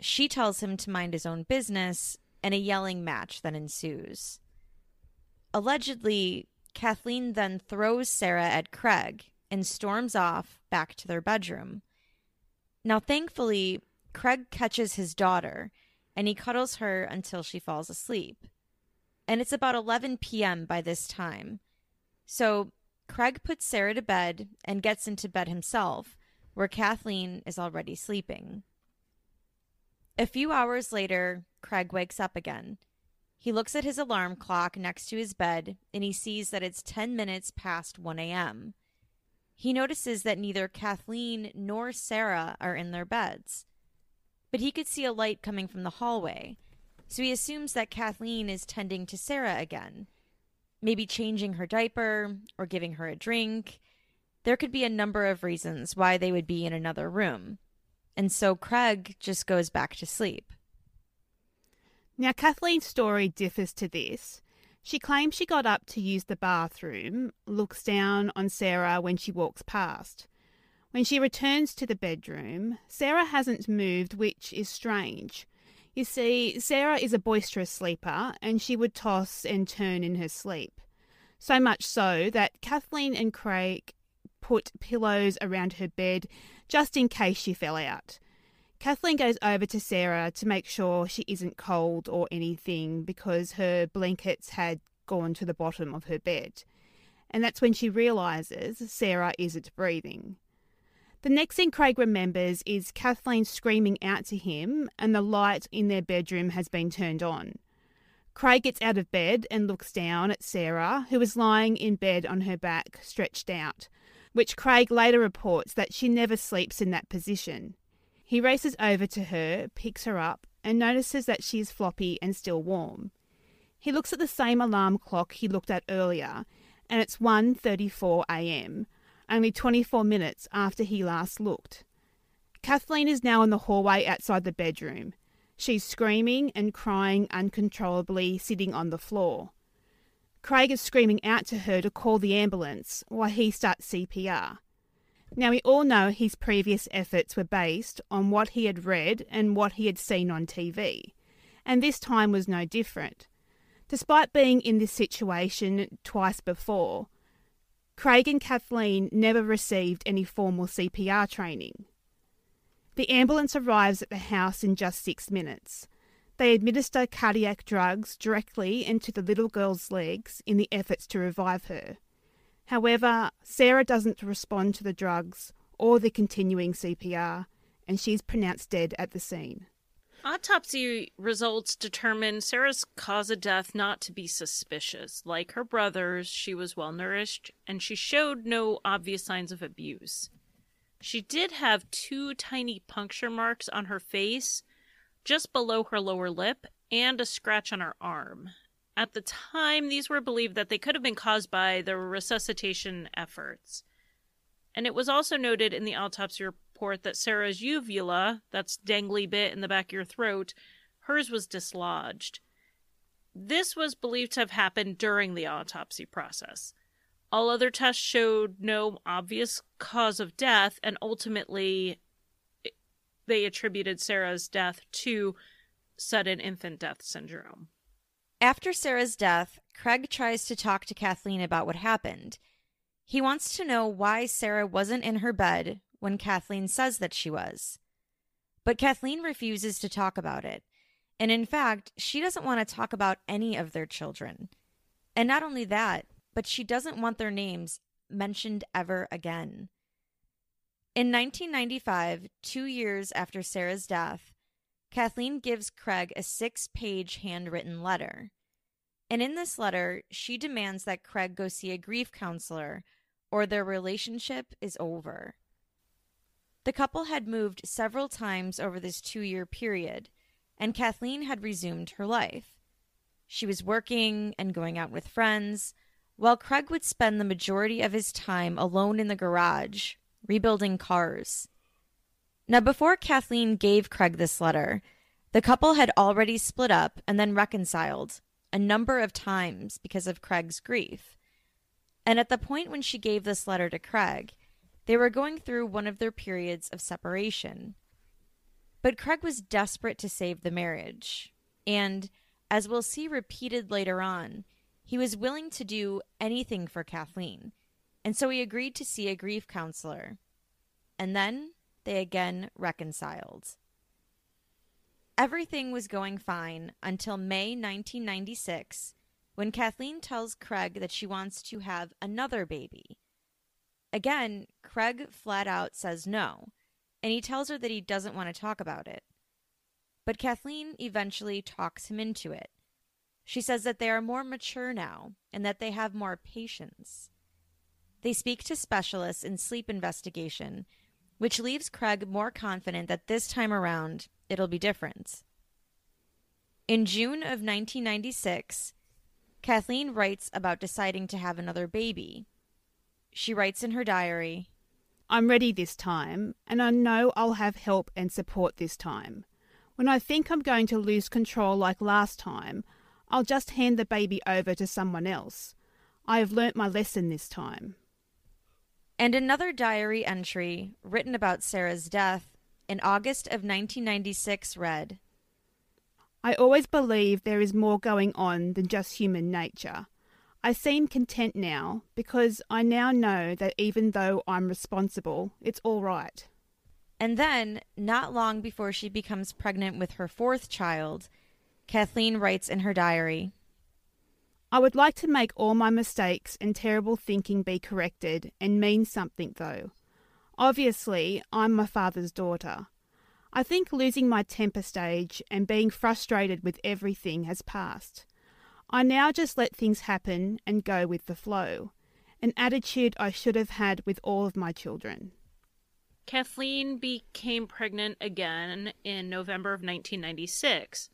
She tells him to mind his own business and a yelling match that ensues. Allegedly, Kathleen then throws Sarah at Craig and storms off back to their bedroom. Now, thankfully, Craig catches his daughter and he cuddles her until she falls asleep. And it's about 11 p.m. by this time. So Craig puts Sarah to bed and gets into bed himself, where Kathleen is already sleeping. A few hours later, Craig wakes up again. He looks at his alarm clock next to his bed and he sees that it's 10 minutes past 1 a.m. He notices that neither Kathleen nor Sarah are in their beds. But he could see a light coming from the hallway, so he assumes that Kathleen is tending to Sarah again. Maybe changing her diaper or giving her a drink. There could be a number of reasons why they would be in another room. And so Craig just goes back to sleep. Now, Kathleen's story differs to this. She claims she got up to use the bathroom, looks down on Sarah when she walks past. When she returns to the bedroom, Sarah hasn't moved, which is strange. You see, Sarah is a boisterous sleeper and she would toss and turn in her sleep. So much so that Kathleen and Craig put pillows around her bed just in case she fell out. Kathleen goes over to Sarah to make sure she isn't cold or anything because her blankets had gone to the bottom of her bed. And that's when she realises Sarah isn't breathing. The next thing Craig remembers is Kathleen screaming out to him, and the light in their bedroom has been turned on. Craig gets out of bed and looks down at Sarah, who is lying in bed on her back, stretched out, which Craig later reports that she never sleeps in that position. He races over to her, picks her up, and notices that she is floppy and still warm. He looks at the same alarm clock he looked at earlier, and it's 1:34 a.m., only 24 minutes after he last looked. Kathleen is now in the hallway outside the bedroom. She's screaming and crying uncontrollably, sitting on the floor. Craig is screaming out to her to call the ambulance while he starts CPR. Now, we all know his previous efforts were based on what he had read and what he had seen on TV, and this time was no different. Despite being in this situation twice before, Craig and Kathleen never received any formal CPR training. The ambulance arrives at the house in just six minutes. They administer cardiac drugs directly into the little girl's legs in the efforts to revive her. However, Sarah doesn't respond to the drugs or the continuing CPR, and she's pronounced dead at the scene. Autopsy results determine Sarah's cause of death not to be suspicious. Like her brothers, she was well nourished and she showed no obvious signs of abuse. She did have two tiny puncture marks on her face, just below her lower lip, and a scratch on her arm. At the time, these were believed that they could have been caused by the resuscitation efforts. And it was also noted in the autopsy report that Sarah's uvula, that's dangly bit in the back of your throat, hers was dislodged. This was believed to have happened during the autopsy process. All other tests showed no obvious cause of death, and ultimately they attributed Sarah's death to sudden infant death syndrome. After Sarah's death, Craig tries to talk to Kathleen about what happened. He wants to know why Sarah wasn't in her bed when Kathleen says that she was. But Kathleen refuses to talk about it. And in fact, she doesn't want to talk about any of their children. And not only that, but she doesn't want their names mentioned ever again. In 1995, two years after Sarah's death, Kathleen gives Craig a six page handwritten letter. And in this letter, she demands that Craig go see a grief counselor or their relationship is over. The couple had moved several times over this two year period, and Kathleen had resumed her life. She was working and going out with friends, while Craig would spend the majority of his time alone in the garage, rebuilding cars. Now, before Kathleen gave Craig this letter, the couple had already split up and then reconciled a number of times because of Craig's grief. And at the point when she gave this letter to Craig, they were going through one of their periods of separation. But Craig was desperate to save the marriage. And, as we'll see repeated later on, he was willing to do anything for Kathleen. And so he agreed to see a grief counselor. And then they again reconciled. Everything was going fine until May 1996 when Kathleen tells Craig that she wants to have another baby. Again, Craig flat out says no, and he tells her that he doesn't want to talk about it. But Kathleen eventually talks him into it. She says that they are more mature now and that they have more patience. They speak to specialists in sleep investigation which leaves Craig more confident that this time around it'll be different. In June of 1996, Kathleen writes about deciding to have another baby. She writes in her diary I'm ready this time, and I know I'll have help and support this time. When I think I'm going to lose control like last time, I'll just hand the baby over to someone else. I have learnt my lesson this time. And another diary entry written about Sarah's death in August of 1996 read I always believe there is more going on than just human nature. I seem content now because I now know that even though I'm responsible, it's all right. And then, not long before she becomes pregnant with her fourth child, Kathleen writes in her diary I would like to make all my mistakes and terrible thinking be corrected and mean something, though. Obviously, I'm my father's daughter. I think losing my temper stage and being frustrated with everything has passed. I now just let things happen and go with the flow, an attitude I should have had with all of my children. Kathleen became pregnant again in November of 1996.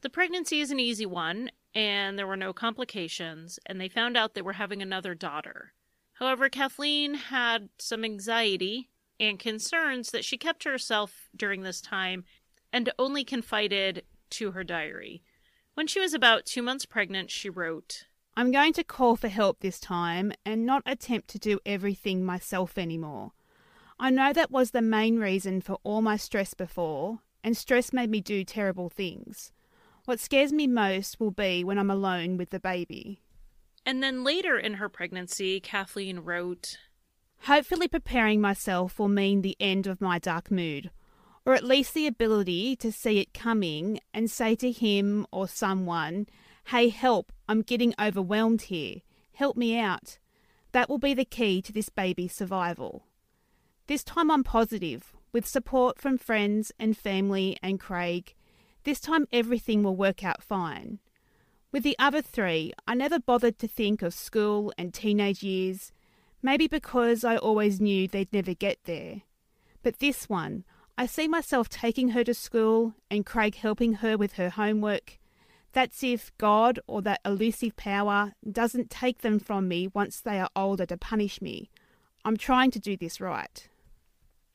The pregnancy is an easy one, and there were no complications, and they found out they were having another daughter. However, Kathleen had some anxiety and concerns that she kept to herself during this time and only confided to her diary. When she was about two months pregnant, she wrote, I'm going to call for help this time and not attempt to do everything myself anymore. I know that was the main reason for all my stress before, and stress made me do terrible things. What scares me most will be when I'm alone with the baby. And then later in her pregnancy, Kathleen wrote Hopefully, preparing myself will mean the end of my dark mood. or at least the ability to see it coming and say to him or someone, Hey, help, I'm getting overwhelmed here. Help me out. That will be the key to this baby's survival. This time I'm positive, with support from friends and family and Craig. This time everything will work out fine. With the other three, I never bothered to think of school and teenage years, maybe because I always knew they'd never get there. But this one, I see myself taking her to school and Craig helping her with her homework. That's if God or that elusive power doesn't take them from me once they are older to punish me. I'm trying to do this right.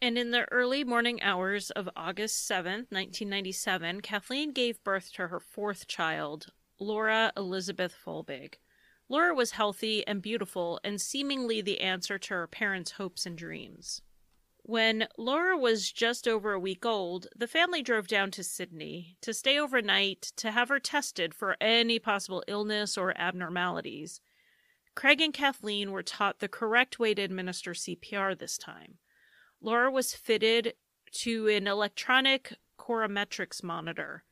And in the early morning hours of August 7th, 1997, Kathleen gave birth to her fourth child, Laura Elizabeth Folbigg. Laura was healthy and beautiful and seemingly the answer to her parents' hopes and dreams. When Laura was just over a week old, the family drove down to Sydney to stay overnight to have her tested for any possible illness or abnormalities. Craig and Kathleen were taught the correct way to administer CPR this time. Laura was fitted to an electronic corometrics monitor.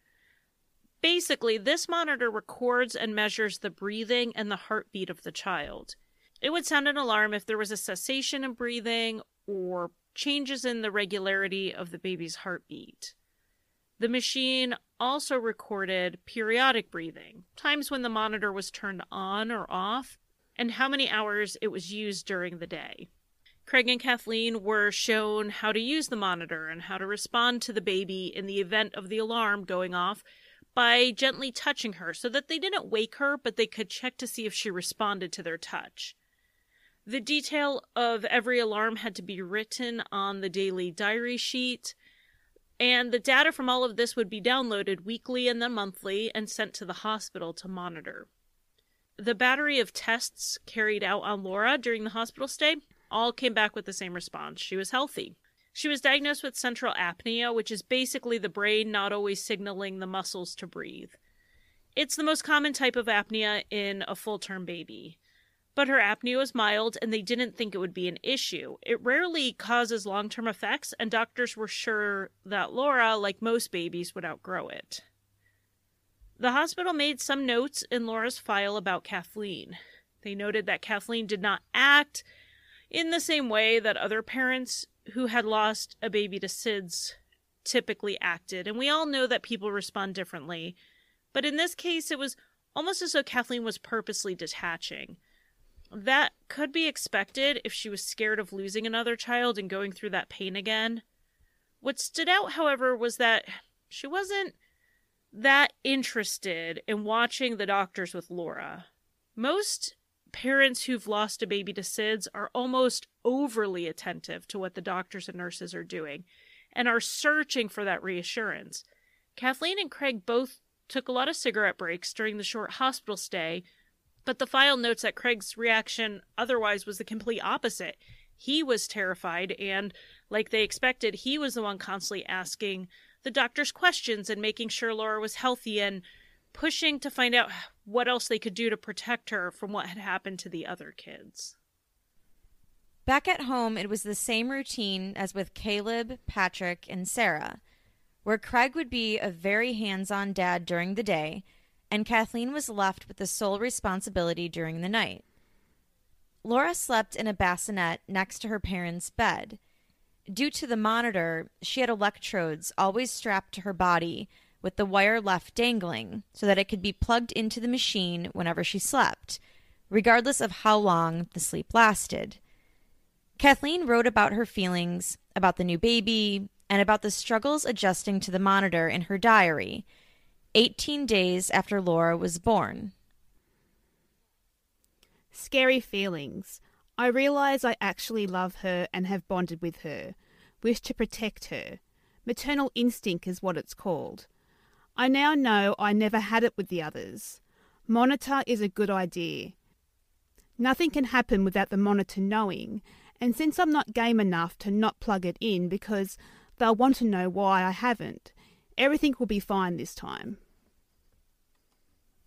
Basically, this monitor records and measures the breathing and the heartbeat of the child. It would sound an alarm if there was a cessation in breathing or changes in the regularity of the baby's heartbeat. The machine also recorded periodic breathing, times when the monitor was turned on or off, and how many hours it was used during the day. Craig and Kathleen were shown how to use the monitor and how to respond to the baby in the event of the alarm going off by gently touching her so that they didn't wake her, but they could check to see if she responded to their touch. The detail of every alarm had to be written on the daily diary sheet, and the data from all of this would be downloaded weekly and then monthly and sent to the hospital to monitor. The battery of tests carried out on Laura during the hospital stay all came back with the same response. She was healthy. She was diagnosed with central apnea, which is basically the brain not always signaling the muscles to breathe. It's the most common type of apnea in a full term baby. But her apnea was mild and they didn't think it would be an issue. It rarely causes long term effects, and doctors were sure that Laura, like most babies, would outgrow it. The hospital made some notes in Laura's file about Kathleen. They noted that Kathleen did not act in the same way that other parents who had lost a baby to SIDS typically acted. And we all know that people respond differently. But in this case, it was almost as though Kathleen was purposely detaching. That could be expected if she was scared of losing another child and going through that pain again. What stood out, however, was that she wasn't that interested in watching the doctors with Laura. Most parents who've lost a baby to SIDS are almost overly attentive to what the doctors and nurses are doing and are searching for that reassurance. Kathleen and Craig both took a lot of cigarette breaks during the short hospital stay, but the file notes that Craig's reaction otherwise was the complete opposite. He was terrified, and, like they expected, he was the one constantly asking the doctors questions and making sure Laura was healthy and pushing to find out what else they could do to protect her from what had happened to the other kids. Back at home, it was the same routine as with Caleb, Patrick, and Sarah, where Craig would be a very hands on dad during the day, and Kathleen was left with the sole responsibility during the night. Laura slept in a bassinet next to her parents' bed. Due to the monitor, she had electrodes always strapped to her body with the wire left dangling so that it could be plugged into the machine whenever she slept, regardless of how long the sleep lasted. Kathleen wrote about her feelings about the new baby and about the struggles adjusting to the monitor in her diary, 18 days after Laura was born. Scary feelings. I realize I actually love her and have bonded with her, wish to protect her. Maternal instinct is what it's called. I now know I never had it with the others. Monitor is a good idea. Nothing can happen without the monitor knowing, and since I'm not game enough to not plug it in because they'll want to know why I haven't, everything will be fine this time.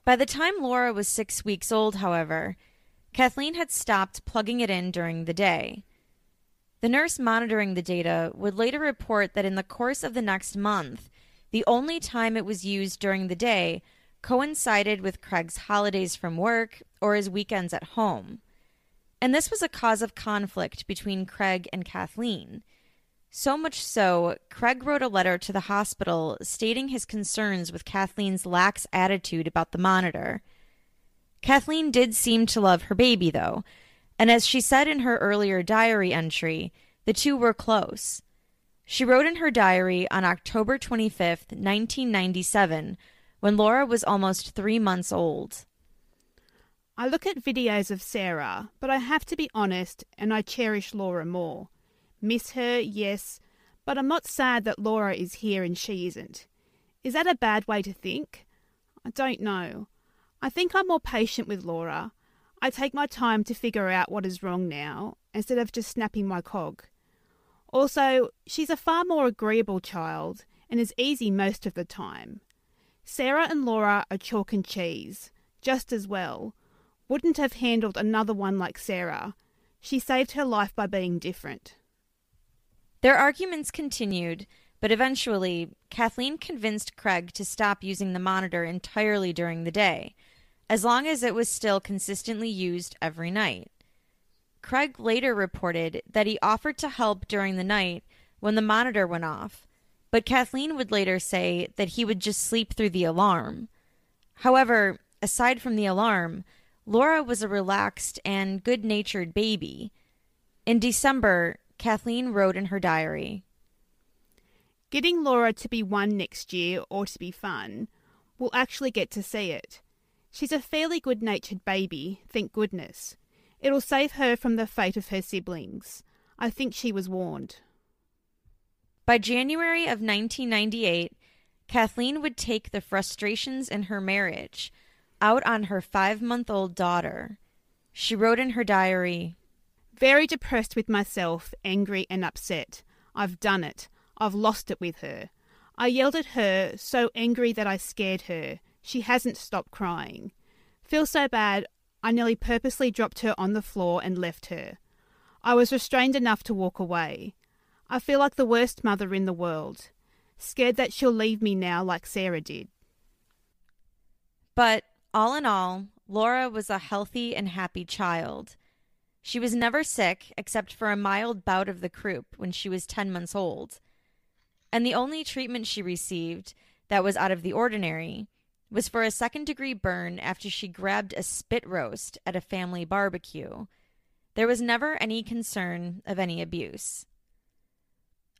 By the time Laura was six weeks old, however, Kathleen had stopped plugging it in during the day. The nurse monitoring the data would later report that in the course of the next month, the only time it was used during the day coincided with Craig's holidays from work or his weekends at home. And this was a cause of conflict between Craig and Kathleen. So much so, Craig wrote a letter to the hospital stating his concerns with Kathleen's lax attitude about the monitor. Kathleen did seem to love her baby, though, and as she said in her earlier diary entry, the two were close. She wrote in her diary on October 25th, 1997, when Laura was almost three months old. I look at videos of Sarah, but I have to be honest and I cherish Laura more. Miss her, yes, but I'm not sad that Laura is here and she isn't. Is that a bad way to think? I don't know. I think I'm more patient with Laura. I take my time to figure out what is wrong now, instead of just snapping my cog. Also, she's a far more agreeable child and is easy most of the time. Sarah and Laura are chalk and cheese, just as well. Wouldn't have handled another one like Sarah. She saved her life by being different. Their arguments continued, but eventually, Kathleen convinced Craig to stop using the monitor entirely during the day, as long as it was still consistently used every night. Craig later reported that he offered to help during the night when the monitor went off, but Kathleen would later say that he would just sleep through the alarm. However, aside from the alarm, Laura was a relaxed and good natured baby. In December, Kathleen wrote in her diary Getting Laura to be one next year or to be fun, we'll actually get to see it. She's a fairly good natured baby, thank goodness. It'll save her from the fate of her siblings. I think she was warned. By January of 1998, Kathleen would take the frustrations in her marriage out on her five month old daughter. She wrote in her diary Very depressed with myself, angry and upset. I've done it. I've lost it with her. I yelled at her, so angry that I scared her. She hasn't stopped crying. Feel so bad, I nearly purposely dropped her on the floor and left her. I was restrained enough to walk away. I feel like the worst mother in the world, scared that she'll leave me now like Sarah did. But all in all, Laura was a healthy and happy child. She was never sick except for a mild bout of the croup when she was 10 months old. And the only treatment she received that was out of the ordinary was for a second degree burn after she grabbed a spit roast at a family barbecue. There was never any concern of any abuse.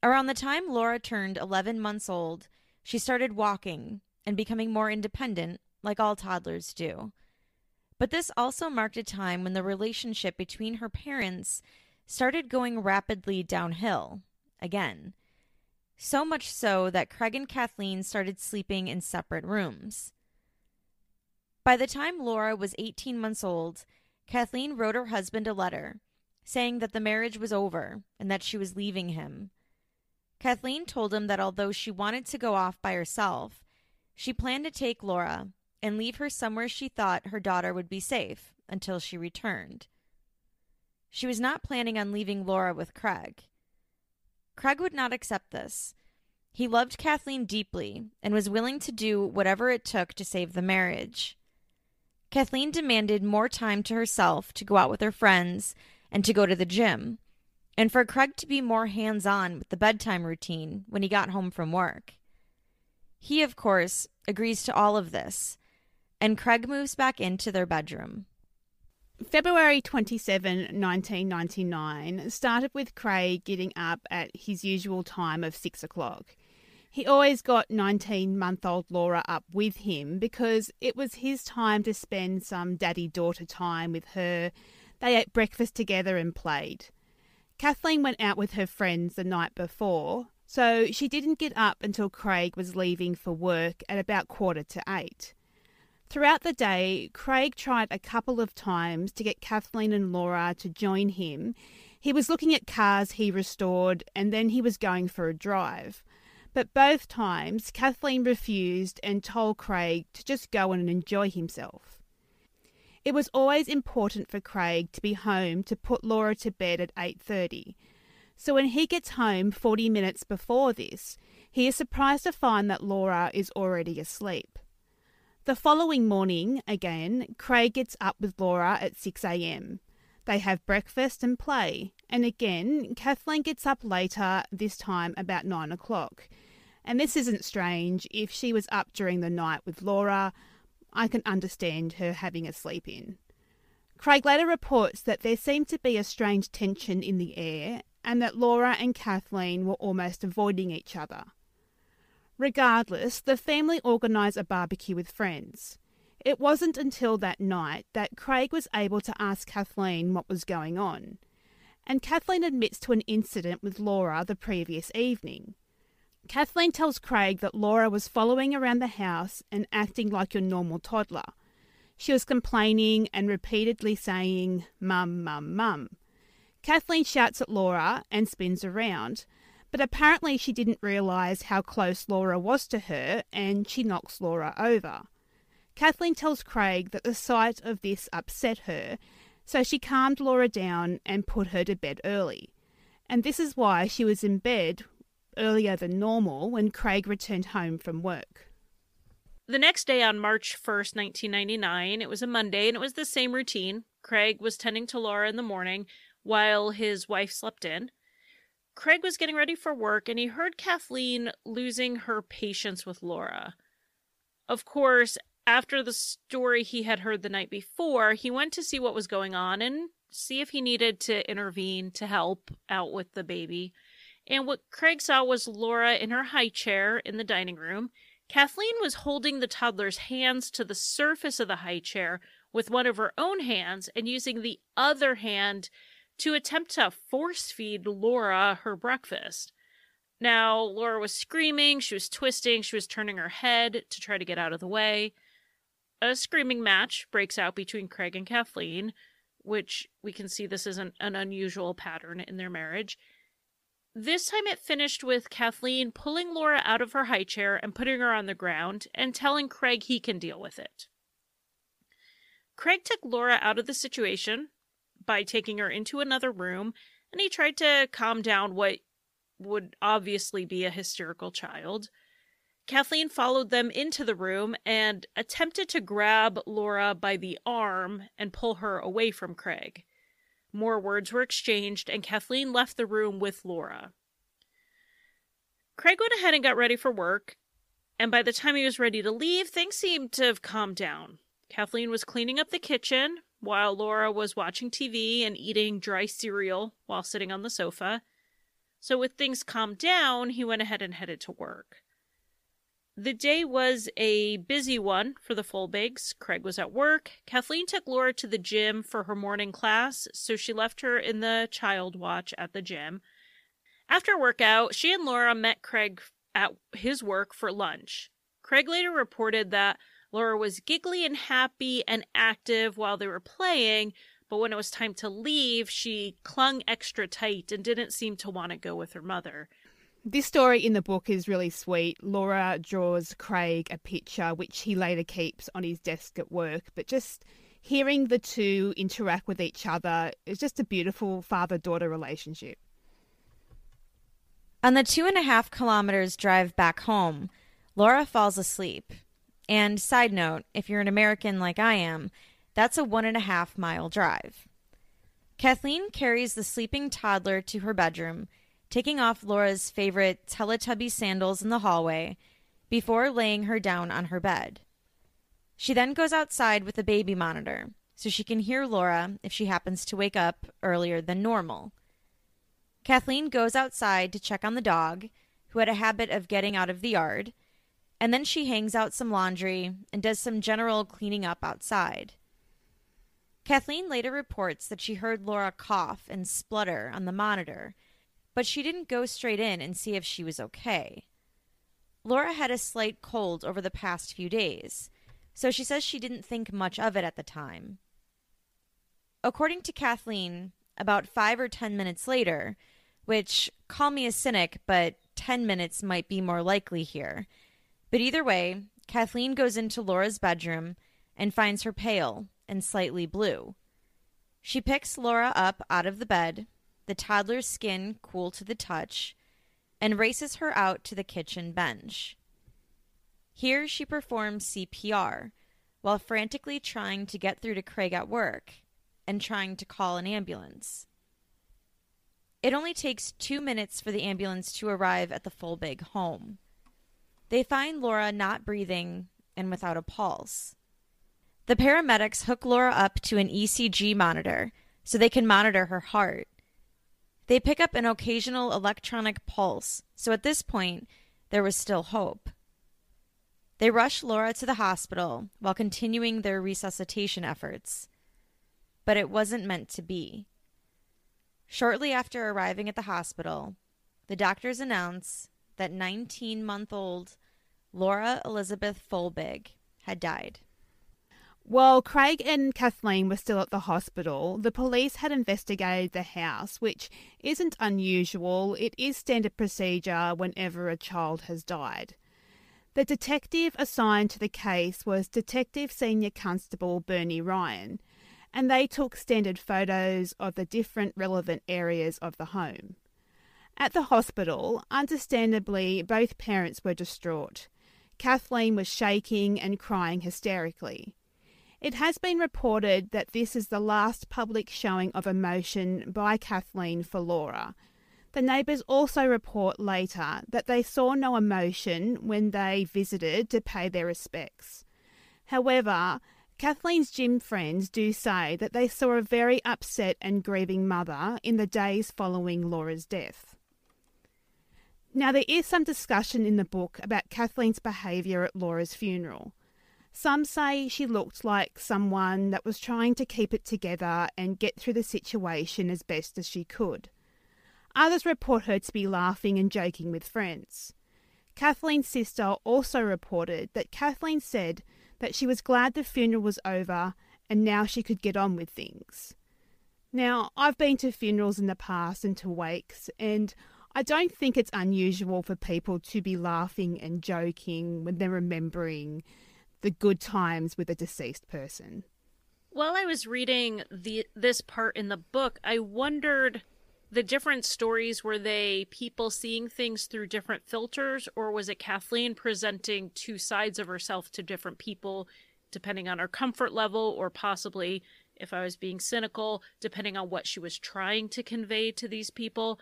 Around the time Laura turned 11 months old, she started walking and becoming more independent, like all toddlers do. But this also marked a time when the relationship between her parents started going rapidly downhill again. So much so that Craig and Kathleen started sleeping in separate rooms. By the time Laura was 18 months old, Kathleen wrote her husband a letter saying that the marriage was over and that she was leaving him. Kathleen told him that although she wanted to go off by herself, she planned to take Laura and leave her somewhere she thought her daughter would be safe until she returned. She was not planning on leaving Laura with Craig. Craig would not accept this. He loved Kathleen deeply and was willing to do whatever it took to save the marriage. Kathleen demanded more time to herself to go out with her friends and to go to the gym and for Craig to be more hands on with the bedtime routine when he got home from work. He, of course, agrees to all of this, and Craig moves back into their bedroom. February 27, 1999, started with Craig getting up at his usual time of 6 o'clock. He always got 19 month old Laura up with him because it was his time to spend some daddy daughter time with her. They ate breakfast together and played. Kathleen went out with her friends the night before, so she didn't get up until Craig was leaving for work at about quarter to eight. Throughout the day, Craig tried a couple of times to get Kathleen and Laura to join him. He was looking at cars he restored and then he was going for a drive. But both times, Kathleen refused and told Craig to just go and enjoy himself. It was always important for Craig to be home to put Laura to bed at 8:30. So when he gets home 40 minutes before this, he is surprised to find that Laura is already asleep. The following morning, again, Craig gets up with Laura at 6 a.m. They have breakfast and play, and again, Kathleen gets up later, this time about 9 o'clock. And this isn't strange. If she was up during the night with Laura, I can understand her having a sleep in. Craig later reports that there seemed to be a strange tension in the air and that Laura and Kathleen were almost avoiding each other. Regardless, the family organised a barbecue with friends. It wasn't until that night that Craig was able to ask Kathleen what was going on. And Kathleen admits to an incident with Laura the previous evening. Kathleen tells Craig that Laura was following around the house and acting like your normal toddler. She was complaining and repeatedly saying, Mum, Mum, Mum. Kathleen shouts at Laura and spins around, but apparently she didn't realise how close Laura was to her and she knocks Laura over. Kathleen tells Craig that the sight of this upset her, so she calmed Laura down and put her to bed early. And this is why she was in bed earlier than normal when Craig returned home from work. The next day on March 1st, 1999, it was a Monday and it was the same routine. Craig was tending to Laura in the morning while his wife slept in. Craig was getting ready for work and he heard Kathleen losing her patience with Laura. Of course, after the story he had heard the night before, he went to see what was going on and see if he needed to intervene to help out with the baby. And what Craig saw was Laura in her high chair in the dining room. Kathleen was holding the toddler's hands to the surface of the high chair with one of her own hands and using the other hand to attempt to force feed Laura her breakfast. Now, Laura was screaming, she was twisting, she was turning her head to try to get out of the way. A screaming match breaks out between Craig and Kathleen, which we can see this isn't an unusual pattern in their marriage. This time it finished with Kathleen pulling Laura out of her high chair and putting her on the ground and telling Craig he can deal with it. Craig took Laura out of the situation by taking her into another room and he tried to calm down what would obviously be a hysterical child. Kathleen followed them into the room and attempted to grab Laura by the arm and pull her away from Craig. More words were exchanged, and Kathleen left the room with Laura. Craig went ahead and got ready for work, and by the time he was ready to leave, things seemed to have calmed down. Kathleen was cleaning up the kitchen while Laura was watching TV and eating dry cereal while sitting on the sofa. So, with things calmed down, he went ahead and headed to work. The day was a busy one for the Folbiggs. Craig was at work. Kathleen took Laura to the gym for her morning class, so she left her in the child watch at the gym. After workout, she and Laura met Craig at his work for lunch. Craig later reported that Laura was giggly and happy and active while they were playing, but when it was time to leave, she clung extra tight and didn't seem to want to go with her mother. This story in the book is really sweet. Laura draws Craig a picture which he later keeps on his desk at work, but just hearing the two interact with each other is just a beautiful father daughter relationship. On the two and a half kilometers drive back home, Laura falls asleep. And side note, if you're an American like I am, that's a one and a half mile drive. Kathleen carries the sleeping toddler to her bedroom taking off Laura's favorite Teletubby sandals in the hallway before laying her down on her bed. She then goes outside with the baby monitor so she can hear Laura if she happens to wake up earlier than normal. Kathleen goes outside to check on the dog, who had a habit of getting out of the yard, and then she hangs out some laundry and does some general cleaning up outside. Kathleen later reports that she heard Laura cough and splutter on the monitor but she didn't go straight in and see if she was okay. Laura had a slight cold over the past few days, so she says she didn't think much of it at the time. According to Kathleen, about five or ten minutes later, which, call me a cynic, but ten minutes might be more likely here. But either way, Kathleen goes into Laura's bedroom and finds her pale and slightly blue. She picks Laura up out of the bed the toddler's skin cool to the touch, and races her out to the kitchen bench. Here she performs CPR while frantically trying to get through to Craig at work and trying to call an ambulance. It only takes two minutes for the ambulance to arrive at the Folbigg home. They find Laura not breathing and without a pulse. The paramedics hook Laura up to an ECG monitor so they can monitor her heart. They pick up an occasional electronic pulse, so at this point, there was still hope. They rush Laura to the hospital while continuing their resuscitation efforts. But it wasn't meant to be. Shortly after arriving at the hospital, the doctors announce that 19 month old Laura Elizabeth Folbigg had died. While Craig and Kathleen were still at the hospital, the police had investigated the house, which isn't unusual. It is standard procedure whenever a child has died. The detective assigned to the case was Detective Senior Constable Bernie Ryan, and they took standard photos of the different relevant areas of the home. At the hospital, understandably, both parents were distraught. Kathleen was shaking and crying hysterically. It has been reported that this is the last public showing of emotion by Kathleen for Laura. The neighbours also report later that they saw no emotion when they visited to pay their respects. However, Kathleen's gym friends do say that they saw a very upset and grieving mother in the days following Laura's death. Now, there is some discussion in the book about Kathleen's behaviour at Laura's funeral. Some say she looked like someone that was trying to keep it together and get through the situation as best as she could. Others report her to be laughing and joking with friends. Kathleen's sister also reported that Kathleen said that she was glad the funeral was over and now she could get on with things. Now, I've been to funerals in the past and to wakes, and I don't think it's unusual for people to be laughing and joking when they're remembering the good times with a deceased person. While I was reading the this part in the book, I wondered the different stories were they people seeing things through different filters or was it Kathleen presenting two sides of herself to different people depending on her comfort level or possibly if I was being cynical depending on what she was trying to convey to these people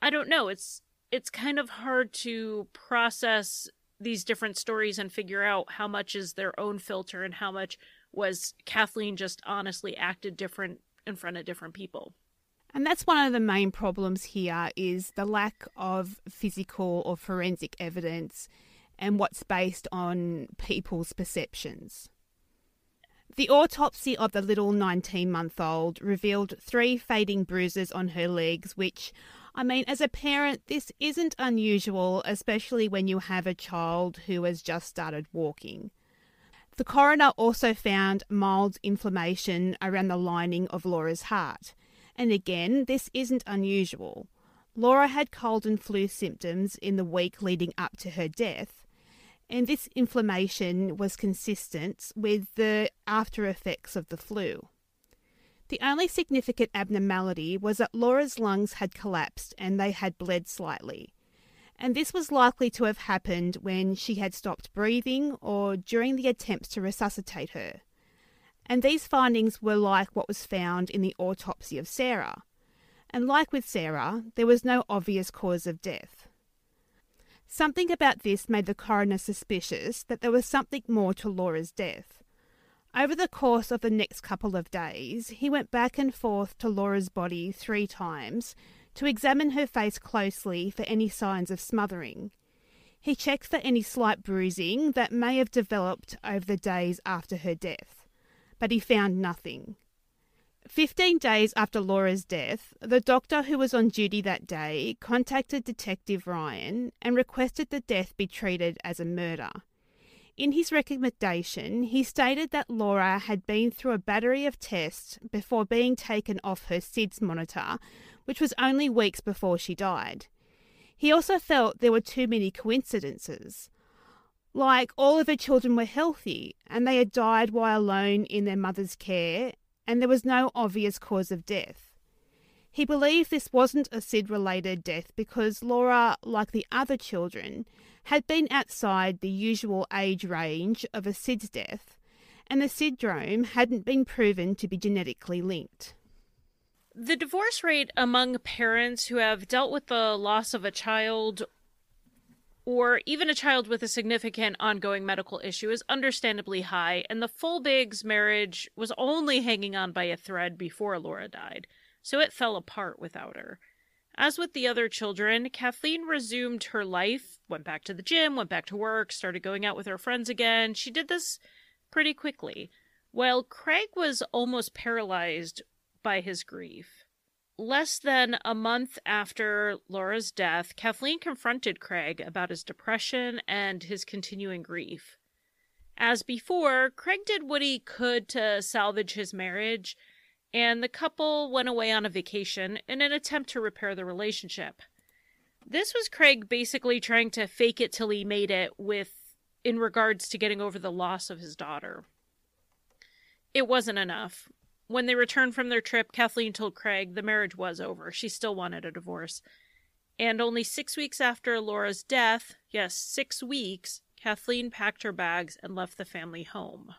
I don't know it's it's kind of hard to process these different stories and figure out how much is their own filter and how much was Kathleen just honestly acted different in front of different people. And that's one of the main problems here is the lack of physical or forensic evidence and what's based on people's perceptions. The autopsy of the little 19 month old revealed three fading bruises on her legs, which I mean, as a parent, this isn't unusual, especially when you have a child who has just started walking. The coroner also found mild inflammation around the lining of Laura's heart. And again, this isn't unusual. Laura had cold and flu symptoms in the week leading up to her death, and this inflammation was consistent with the after effects of the flu. The only significant abnormality was that Laura's lungs had collapsed and they had bled slightly. And this was likely to have happened when she had stopped breathing or during the attempts to resuscitate her. And these findings were like what was found in the autopsy of Sarah. And like with Sarah, there was no obvious cause of death. Something about this made the coroner suspicious that there was something more to Laura's death. Over the course of the next couple of days, he went back and forth to Laura's body three times to examine her face closely for any signs of smothering. He checked for any slight bruising that may have developed over the days after her death, but he found nothing. Fifteen days after Laura's death, the doctor who was on duty that day contacted Detective Ryan and requested the death be treated as a murder. In his recommendation, he stated that Laura had been through a battery of tests before being taken off her SIDS monitor, which was only weeks before she died. He also felt there were too many coincidences. Like all of her children were healthy and they had died while alone in their mother's care, and there was no obvious cause of death. He believed this wasn't a SID related death because Laura, like the other children, had been outside the usual age range of a SIDS death, and the syndrome hadn't been proven to be genetically linked. The divorce rate among parents who have dealt with the loss of a child or even a child with a significant ongoing medical issue is understandably high, and the Folbiggs marriage was only hanging on by a thread before Laura died, so it fell apart without her. As with the other children, Kathleen resumed her life, went back to the gym, went back to work, started going out with her friends again. She did this pretty quickly, while Craig was almost paralyzed by his grief. Less than a month after Laura's death, Kathleen confronted Craig about his depression and his continuing grief. As before, Craig did what he could to salvage his marriage, and the couple went away on a vacation in an attempt to repair the relationship. This was Craig basically trying to fake it till he made it with in regards to getting over the loss of his daughter. It wasn't enough. When they returned from their trip, Kathleen told Craig the marriage was over. She still wanted a divorce. And only six weeks after Laura's death, yes, six weeks, Kathleen packed her bags and left the family home.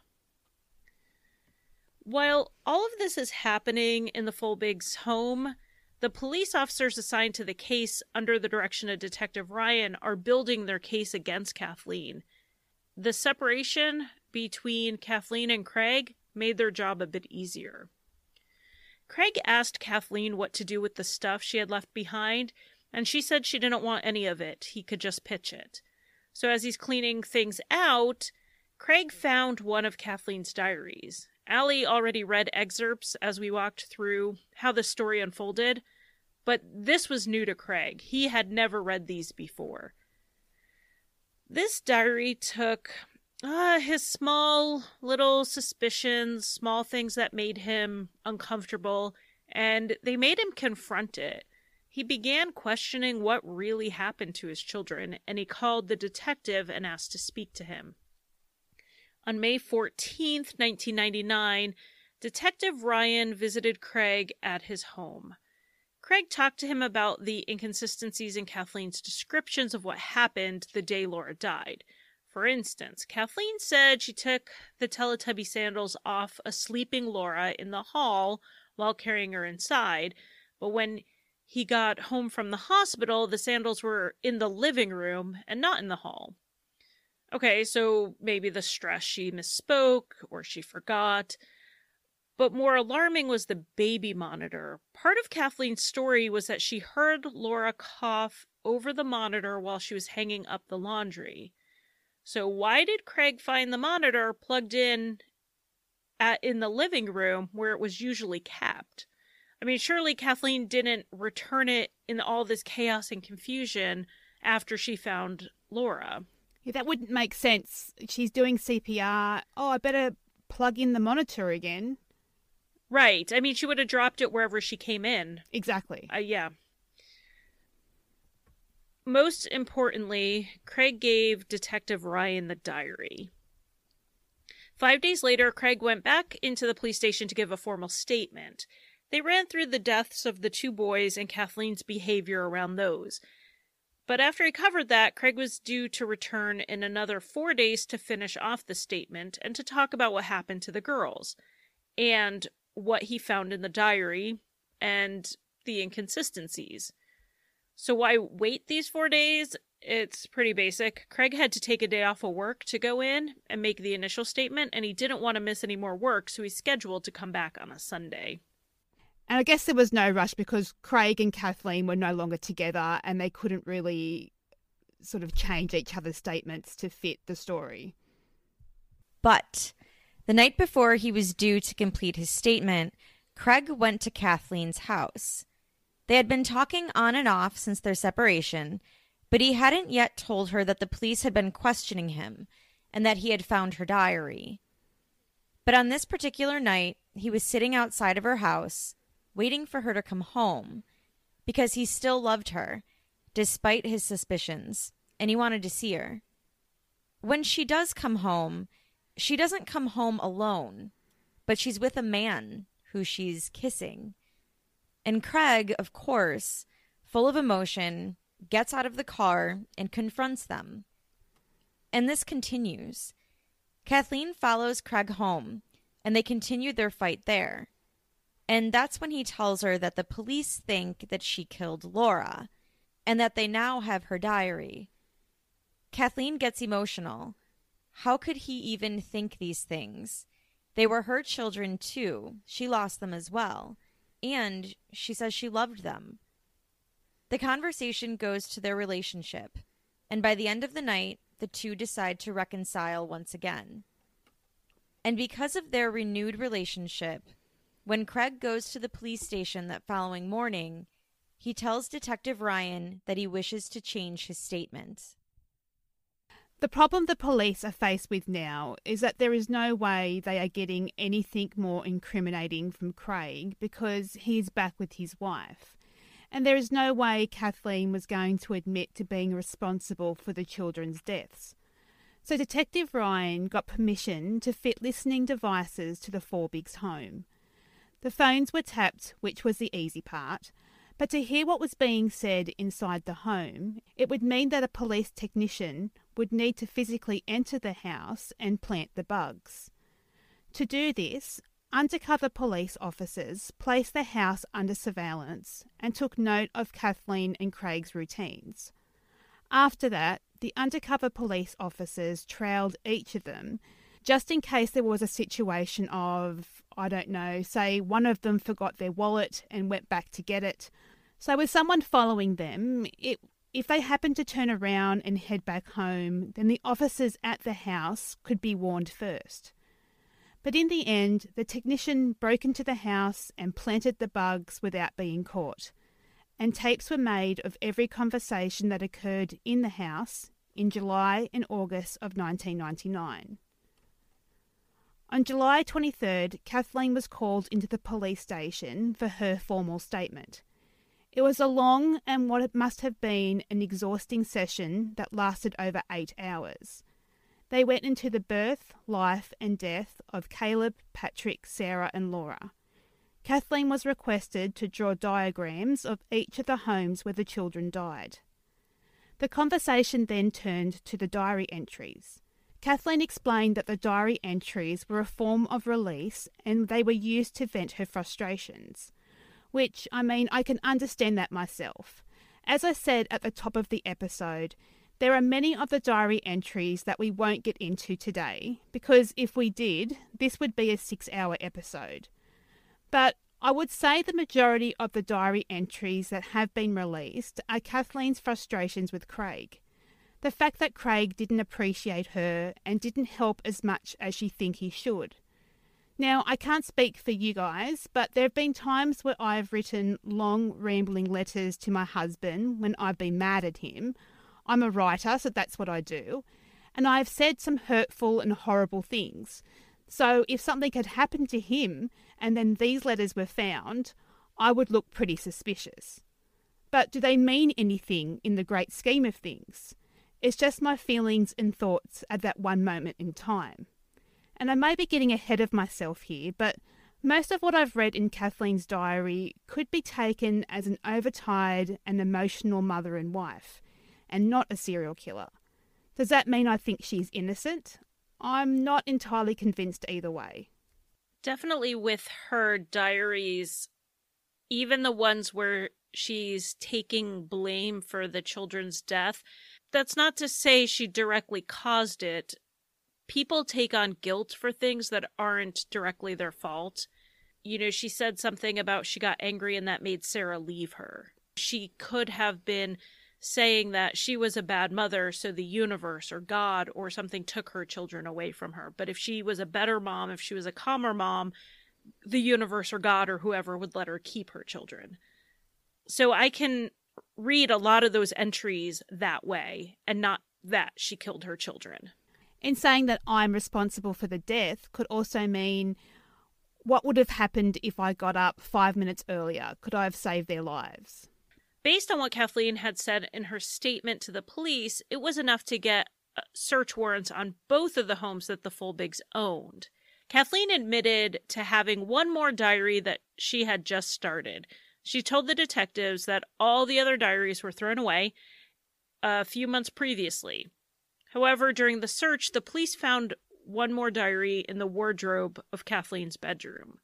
While all of this is happening in the Folbiggs' home, the police officers assigned to the case under the direction of Detective Ryan are building their case against Kathleen. The separation between Kathleen and Craig made their job a bit easier. Craig asked Kathleen what to do with the stuff she had left behind, and she said she didn't want any of it. He could just pitch it. So as he's cleaning things out, Craig found one of Kathleen's diaries. Allie already read excerpts as we walked through how the story unfolded, but this was new to Craig. He had never read these before. This diary took uh, his small little suspicions, small things that made him uncomfortable, and they made him confront it. He began questioning what really happened to his children, and he called the detective and asked to speak to him. On May 14th, 1999, Detective Ryan visited Craig at his home. Craig talked to him about the inconsistencies in Kathleen's descriptions of what happened the day Laura died. For instance, Kathleen said she took the Teletubby sandals off a sleeping Laura in the hall while carrying her inside, but when he got home from the hospital, the sandals were in the living room and not in the hall. Okay, so maybe the stress she misspoke or she forgot. But more alarming was the baby monitor. Part of Kathleen's story was that she heard Laura cough over the monitor while she was hanging up the laundry. So why did Craig find the monitor plugged in at in the living room where it was usually kept? I mean, surely Kathleen didn't return it in all this chaos and confusion after she found Laura. Yeah, that wouldn't make sense. She's doing CPR. Oh, I better plug in the monitor again. Right. I mean, she would have dropped it wherever she came in. Exactly. Uh, yeah. Most importantly, Craig gave Detective Ryan the diary. Five days later, Craig went back into the police station to give a formal statement. They ran through the deaths of the two boys and Kathleen's behavior around those. But after he covered that, Craig was due to return in another four days to finish off the statement and to talk about what happened to the girls and what he found in the diary and the inconsistencies. So why wait these four days? It's pretty basic. Craig had to take a day off of work to go in and make the initial statement, and he didn't want to miss any more work, so he scheduled to come back on a Sunday. And I guess there was no rush because Craig and Kathleen were no longer together and they couldn't really sort of change each other's statements to fit the story. But the night before he was due to complete his statement, Craig went to Kathleen's house. They had been talking on and off since their separation, but he hadn't yet told her that the police had been questioning him and that he had found her diary. But on this particular night, he was sitting outside of her house, waiting for her to come home, because he still loved her, despite his suspicions, and he wanted to see her. When she does come home, she doesn't come home alone, but she's with a man who she's kissing And Craig, of course, full of emotion, gets out of the car and confronts them. And this continues. Kathleen follows Craig home, and they continue their fight there. And that's when he tells her that the police think that she killed Laura and that they now have her diary. Kathleen gets emotional. How could he even think these things? They were her children too. She lost them as well. And she says she loved them. The conversation goes to their relationship, and by the end of the night, the two decide to reconcile once again. And because of their renewed relationship, when Craig goes to the police station that following morning, he tells Detective Ryan that he wishes to change his statement. The problem the police are faced with now is that there is no way they are getting anything more incriminating from Craig because he is back with his wife and there is no way Kathleen was going to admit to being responsible for the children's deaths. So Detective Ryan got permission to fit listening devices to the Folbiggs' home. The phones were tapped, which was the easy part, but to hear what was being said inside the home, it would mean that a police technician would need to physically enter the house and plant the bugs. To do this, Undercover police officers placed the house under surveillance and took note of Kathleen and Craig's routines. After that, the undercover police officers trailed each of them just in case there was a situation of, I don't know, say one of them forgot their wallet and went back to get it. So, with someone following them, it, if they happened to turn around and head back home, then the officers at the house could be warned first. But in the end, the technician broke into the house and planted the bugs without being caught. And tapes were made of every conversation that occurred in the house in July and August of 1999. On July 23rd, Kathleen was called into the police station for her formal statement. It was a long and what must have been an exhausting session that lasted over eight hours. They went into the birth, life, and death of Caleb, Patrick, Sarah, and Laura. Kathleen was requested to draw diagrams of each of the homes where the children died. The conversation then turned to the diary entries. Kathleen explained that the diary entries were a form of release and they were used to vent her frustrations. Which, I mean, I can understand that myself. As I said at the top of the episode, there are many of the diary entries that we won't get into today, because if we did, this would be a six hour episode. But I would say the majority of the diary entries that have been released are Kathleen's frustrations with Craig. The fact that Craig didn't appreciate her and didn't help as much as she think he should. Now, I can't speak for you guys, but there have been times where I've written long, rambling letters to my husband when I've been mad at him, I'm a writer, so that's what I do. And I've said some hurtful and horrible things. So if something had happened to him and then these letters were found, I would look pretty suspicious. But do they mean anything in the great scheme of things? It's just my feelings and thoughts at that one moment in time. And I may be getting ahead of myself here, but most of what I've read in Kathleen's diary could be taken as an overtired and emotional mother and wife and not a serial killer. Does that mean I think she's innocent? I'm not entirely convinced either way. Definitely with her diaries, even the ones where she's taking blame for the children's death, that's not to say she directly caused it. People take on guilt for things that aren't directly their fault. You know, she said something about she got angry and that made Sarah leave her. She could have been saying that she was a bad mother, so the universe or God or something took her children away from her. But if she was a better mom, if she was a calmer mom, the universe or God or whoever would let her keep her children. So I can read a lot of those entries that way and not that she killed her children. In saying that I'm responsible for the death could also mean what would have happened if I got up five minutes earlier? Could I have saved their lives? Based on what Kathleen had said in her statement to the police, it was enough to get uh, search warrants on both of the homes that the Folbiggs owned. Kathleen admitted to having one more diary that she had just started. She told the detectives that all the other diaries were thrown away a few months previously. However, during the search, the police found one more diary in the wardrobe of Kathleen's bedroom.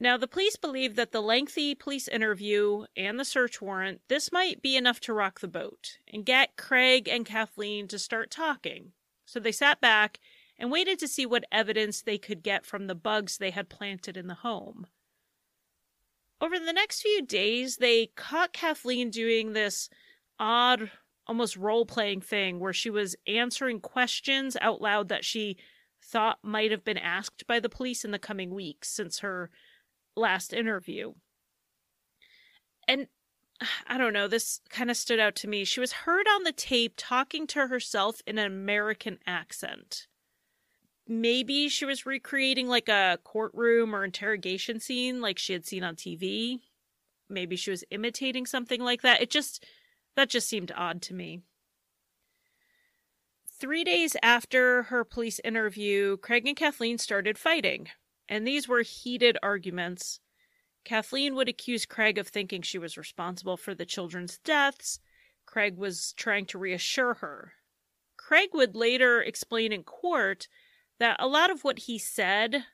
Now, the police believe that the lengthy police interview and the search warrant, this might be enough to rock the boat and get Craig and Kathleen to start talking. So they sat back and waited to see what evidence they could get from the bugs they had planted in the home. Over the next few days, they caught Kathleen doing this odd, almost role playing thing where she was answering questions out loud that she thought might have been asked by the police in the coming weeks since her last interview. And I don't know, this kind of stood out to me. She was heard on the tape talking to herself in an American accent. Maybe she was recreating like a courtroom or interrogation scene like she had seen on TV. Maybe she was imitating something like that. It just, that just seemed odd to me. Three days after her police interview, Craig and Kathleen started fighting and these were heated arguments. Kathleen would accuse Craig of thinking she was responsible for the children's deaths. Craig was trying to reassure her. Craig would later explain in court that a lot of what he said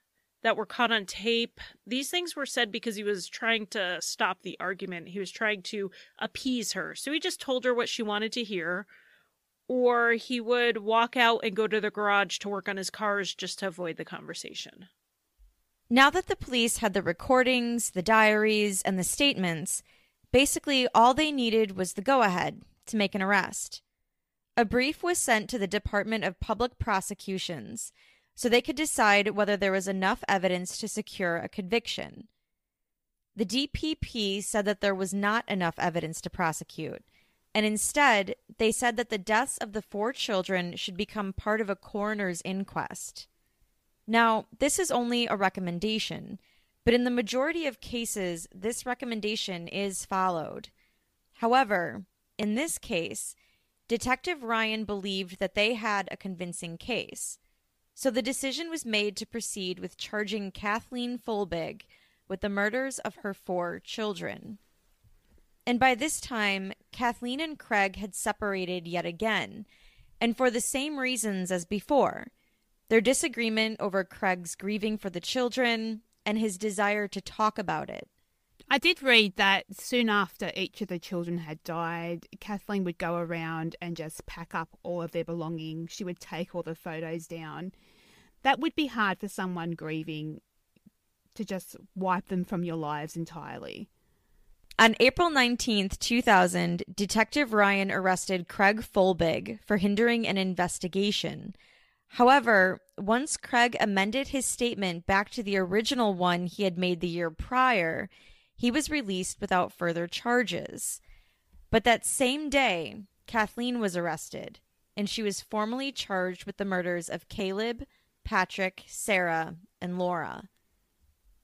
that were caught on tape, these things were said because he was trying to stop the argument. He was trying to appease her. So he just told her what she wanted to hear. Or he would walk out and go to the garage to work on his cars just to avoid the conversation. Now that the police had the recordings, the diaries, and the statements, basically all they needed was the go ahead to make an arrest. A brief was sent to the Department of Public Prosecutions so they could decide whether there was enough evidence to secure a conviction. The DPP said that there was not enough evidence to prosecute, and instead, they said that the deaths of the four children should become part of a coroner's inquest. Now, this is only a recommendation, but in the majority of cases, this recommendation is followed. However, in this case, Detective Ryan believed that they had a convincing case. So the decision was made to proceed with charging Kathleen Folbigg with the murders of her four children. And by this time, Kathleen and Craig had separated yet again, and for the same reasons as before their disagreement over Craig's grieving for the children and his desire to talk about it. I did read that soon after each of the children had died, Kathleen would go around and just pack up all of their belongings. She would take all the photos down. That would be hard for someone grieving to just wipe them from your lives entirely. On April 19th, 2000, Detective Ryan arrested Craig Folbigg for hindering an investigation However, once Craig amended his statement back to the original one he had made the year prior, he was released without further charges. But that same day, Kathleen was arrested, and she was formally charged with the murders of Caleb, Patrick, Sarah, and Laura.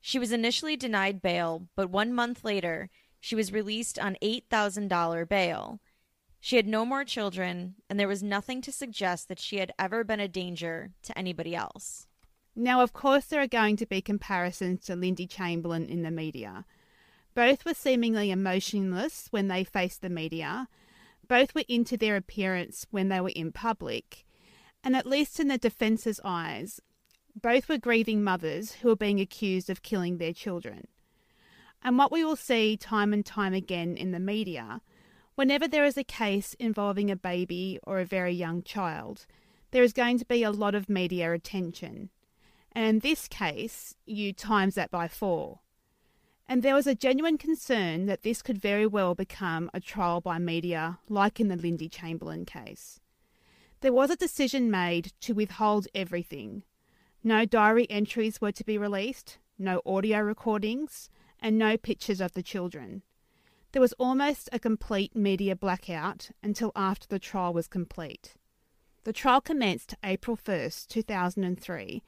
She was initially denied bail, but one month later, she was released on $8,000 bail. She had no more children, and there was nothing to suggest that she had ever been a danger to anybody else. Now, of course, there are going to be comparisons to Lindy Chamberlain in the media. Both were seemingly emotionless when they faced the media. Both were into their appearance when they were in public. And at least in the defence's eyes, both were grieving mothers who were being accused of killing their children. And what we will see time and time again in the media Whenever there is a case involving a baby or a very young child, there is going to be a lot of media attention. And in this case, you times that by four. And there was a genuine concern that this could very well become a trial by media, like in the Lindy Chamberlain case. There was a decision made to withhold everything. No diary entries were to be released, no audio recordings, and no pictures of the children. There was almost a complete media blackout until after the trial was complete. The trial commenced April 1st, 2003,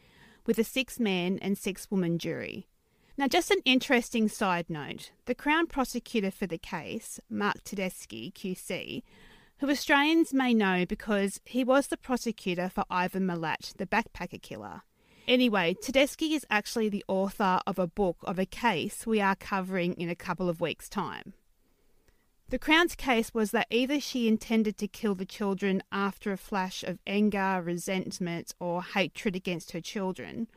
with a six man and six woman jury. Now, just an interesting side note the Crown prosecutor for the case, Mark Tedeschi, QC, who Australians may know because he was the prosecutor for Ivan Milat, the backpacker killer. Anyway, Tedeschi is actually the author of a book of a case we are covering in a couple of weeks' time. The Crown's case was that either she intended to kill the children after a flash of anger, resentment, or hatred against her children,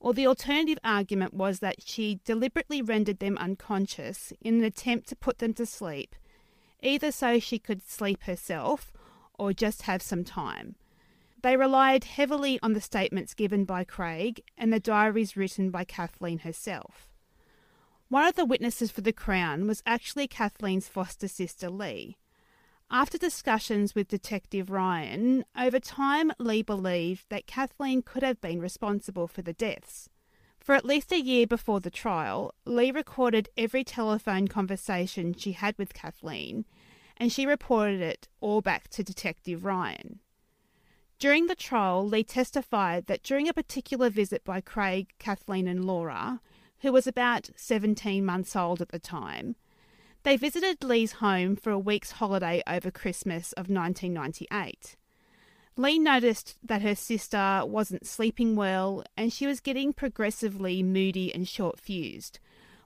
or the alternative argument was that she deliberately rendered them unconscious in an attempt to put them to sleep, either so she could sleep herself or just have some time. They relied heavily on the statements given by Craig and the diaries written by Kathleen herself. One of the witnesses for the Crown was actually Kathleen's foster sister Lee. After discussions with Detective Ryan, over time Lee believed that Kathleen could have been responsible for the deaths. For at least a year before the trial, Lee recorded every telephone conversation she had with Kathleen, and she reported it all back to Detective Ryan. During the trial, Lee testified that during a particular visit by Craig, Kathleen, and Laura, who was about 17 months old at the time. They visited Lee's home for a week's holiday over Christmas of 1998. Lee noticed that her sister wasn't sleeping well and she was getting progressively moody and short fused,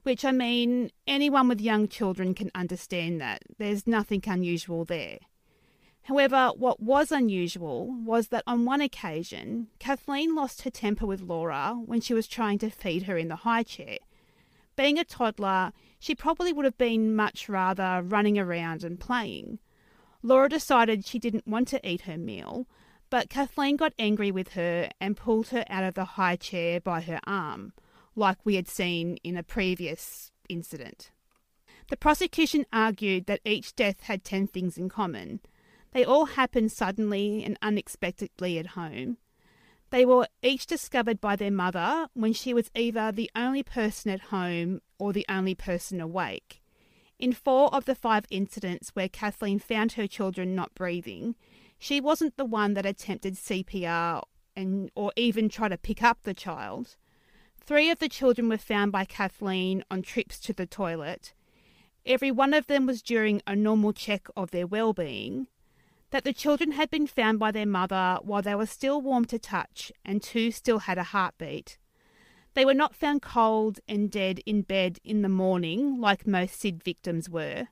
which I mean, anyone with young children can understand that. There's nothing unusual there. However, what was unusual was that on one occasion, Kathleen lost her temper with Laura when she was trying to feed her in the high chair. Being a toddler, she probably would have been much rather running around and playing. Laura decided she didn't want to eat her meal, but Kathleen got angry with her and pulled her out of the high chair by her arm, like we had seen in a previous incident. The prosecution argued that each death had 10 things in common they all happened suddenly and unexpectedly at home. They were each discovered by their mother when she was either the only person at home or the only person awake. In four of the five incidents where Kathleen found her children not breathing, she wasn't the one that attempted CPR and or even tried to pick up the child. Three of the children were found by Kathleen on trips to the toilet. Every one of them was during a normal check of their well-being that the children had been found by their mother while they were still warm to touch and two still had a heartbeat. They were not found cold and dead in bed in the morning like most SID victims were.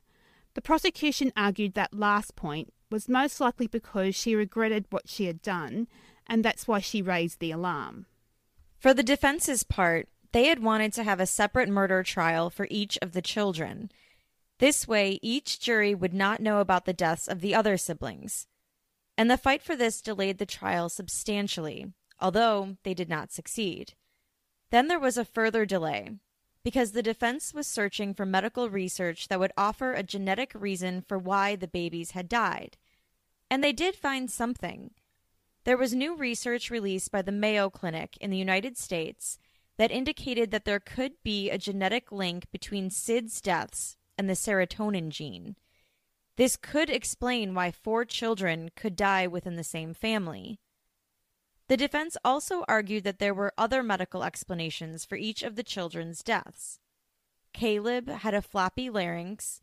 The prosecution argued that last point was most likely because she regretted what she had done, and that's why she raised the alarm. For the defense's part, they had wanted to have a separate murder trial for each of the children. This way, each jury would not know about the deaths of the other siblings. And the fight for this delayed the trial substantially, although they did not succeed. Then there was a further delay, because the defense was searching for medical research that would offer a genetic reason for why the babies had died. And they did find something. There was new research released by the Mayo Clinic in the United States that indicated that there could be a genetic link between SIDS deaths and the serotonin gene. This could explain why four children could die within the same family. The defense also argued that there were other medical explanations for each of the children's deaths. Caleb had a floppy larynx,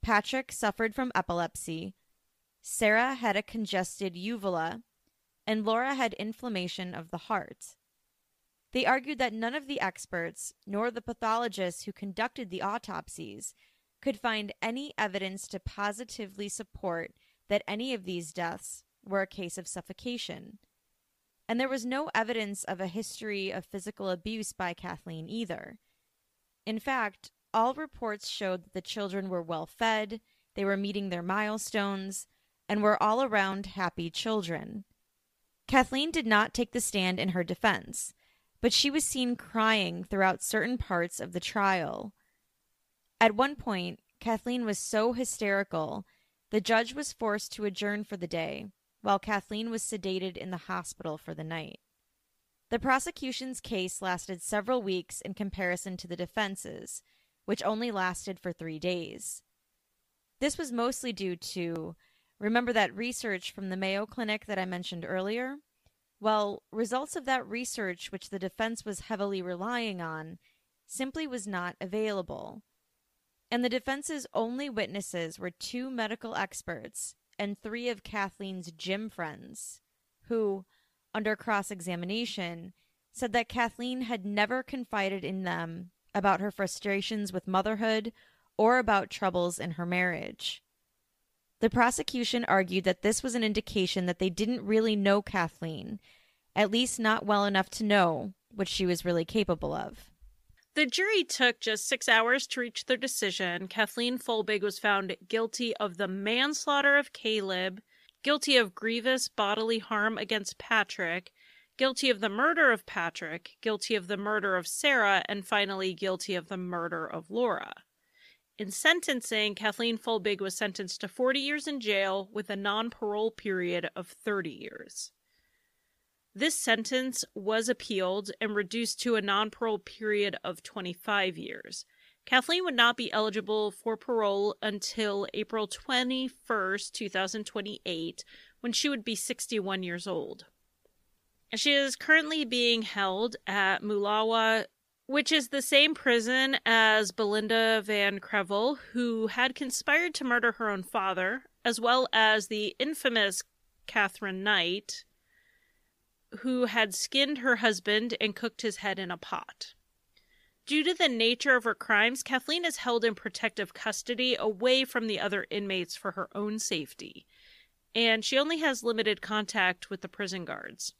Patrick suffered from epilepsy, Sarah had a congested uvula, and Laura had inflammation of the heart. They argued that none of the experts, nor the pathologists who conducted the autopsies, could find any evidence to positively support that any of these deaths were a case of suffocation. And there was no evidence of a history of physical abuse by Kathleen either. In fact, all reports showed that the children were well fed, they were meeting their milestones, and were all around happy children. Kathleen did not take the stand in her defense, but she was seen crying throughout certain parts of the trial. At one point, Kathleen was so hysterical, the judge was forced to adjourn for the day, while Kathleen was sedated in the hospital for the night. The prosecution's case lasted several weeks in comparison to the defense's, which only lasted for three days. This was mostly due to remember that research from the Mayo Clinic that I mentioned earlier? Well, results of that research, which the defense was heavily relying on, simply was not available and the defense's only witnesses were two medical experts and three of Kathleen's gym friends, who, under cross examination, said that Kathleen had never confided in them about her frustrations with motherhood or about troubles in her marriage. The prosecution argued that this was an indication that they didn't really know Kathleen, at least not well enough to know what she was really capable of. The jury took just six hours to reach their decision. Kathleen Folbigg was found guilty of the manslaughter of Caleb, guilty of grievous bodily harm against Patrick, guilty of the murder of Patrick, guilty of the murder of Sarah, and finally guilty of the murder of Laura. In sentencing, Kathleen Folbigg was sentenced to 40 years in jail with a non parole period of 30 years. This sentence was appealed and reduced to a non parole period of 25 years. Kathleen would not be eligible for parole until April 21st, 2028, when she would be 61 years old. She is currently being held at Mooloolaba, which is the same prison as Belinda Van Krevel, who had conspired to murder her own father, as well as the infamous Katherine Knight, who had skinned her husband and cooked his head in a pot. Due to the nature of her crimes, Kathleen is held in protective custody away from the other inmates for her own safety, and she only has limited contact with the prison guards.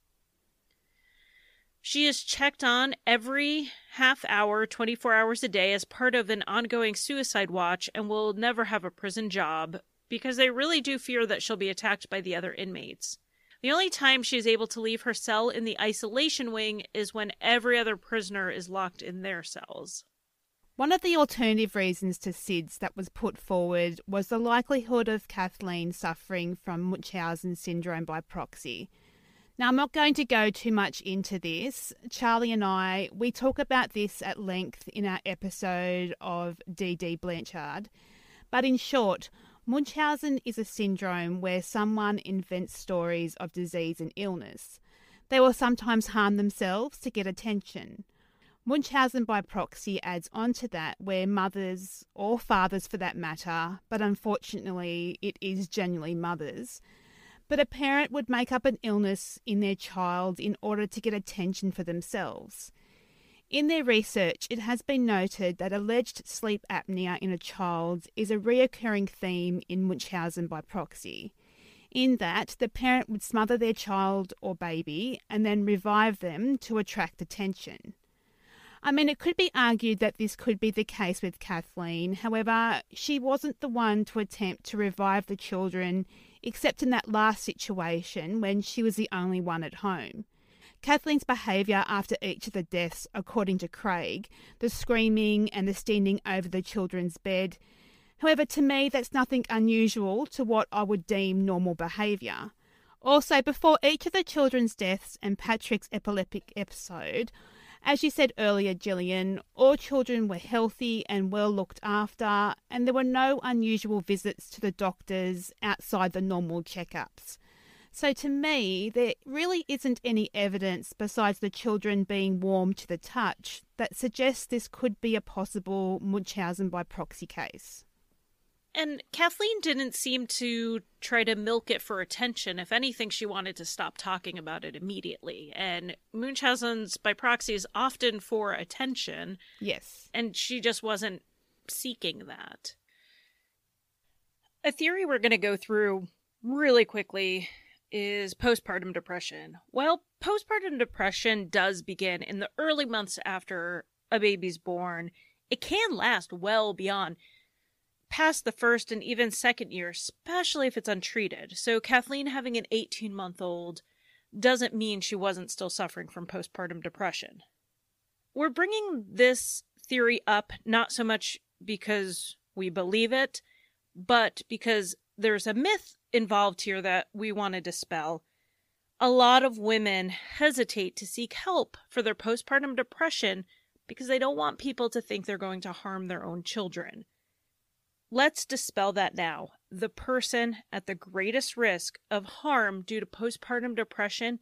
She is checked on every half hour, 24 hours a day, as part of an ongoing suicide watch and will never have a prison job because they really do fear that she'll be attacked by the other inmates. The only time she is able to leave her cell in the isolation wing is when every other prisoner is locked in their cells. One of the alternative reasons to SIDS that was put forward was the likelihood of Kathleen suffering from Munchausen syndrome by proxy. Now, I'm not going to go too much into this. Charlie and I, we talk about this at length in our episode of Dee Dee Blanchard. But in short, Munchausen is a syndrome where someone invents stories of disease and illness. They will sometimes harm themselves to get attention. Munchausen by proxy adds on to that, where mothers, or fathers for that matter, but unfortunately it is generally mothers, but a parent would make up an illness in their child in order to get attention for themselves. In their research, it has been noted that alleged sleep apnea in a child is a reoccurring theme in Munchausen by proxy, in that the parent would smother their child or baby and then revive them to attract attention. I mean, it could be argued that this could be the case with Kathleen, however, she wasn't the one to attempt to revive the children, except in that last situation when she was the only one at home. Kathleen's behaviour after each of the deaths, according to Craig, the screaming and the standing over the children's bed. However, to me, that's nothing unusual to what I would deem normal behaviour. Also, before each of the children's deaths and Patrick's epileptic episode, as you said earlier, Gillian, all children were healthy and well looked after, and there were no unusual visits to the doctors outside the normal checkups. So to me, there really isn't any evidence besides the children being warm to the touch that suggests this could be a possible Munchausen by proxy case. And Kathleen didn't seem to try to milk it for attention. If anything, she wanted to stop talking about it immediately. And Munchausen's by proxy is often for attention. Yes. And she just wasn't seeking that. A theory we're going to go through really quickly is postpartum depression. Well, postpartum depression does begin in the early months after a baby's born. It can last well beyond past the first and even second year, especially if it's untreated. So, Kathleen having an 18 month old doesn't mean she wasn't still suffering from postpartum depression. We're bringing this theory up not so much because we believe it, but because there's a myth involved here that we want to dispel. A lot of women hesitate to seek help for their postpartum depression because they don't want people to think they're going to harm their own children. Let's dispel that now. The person at the greatest risk of harm due to postpartum depression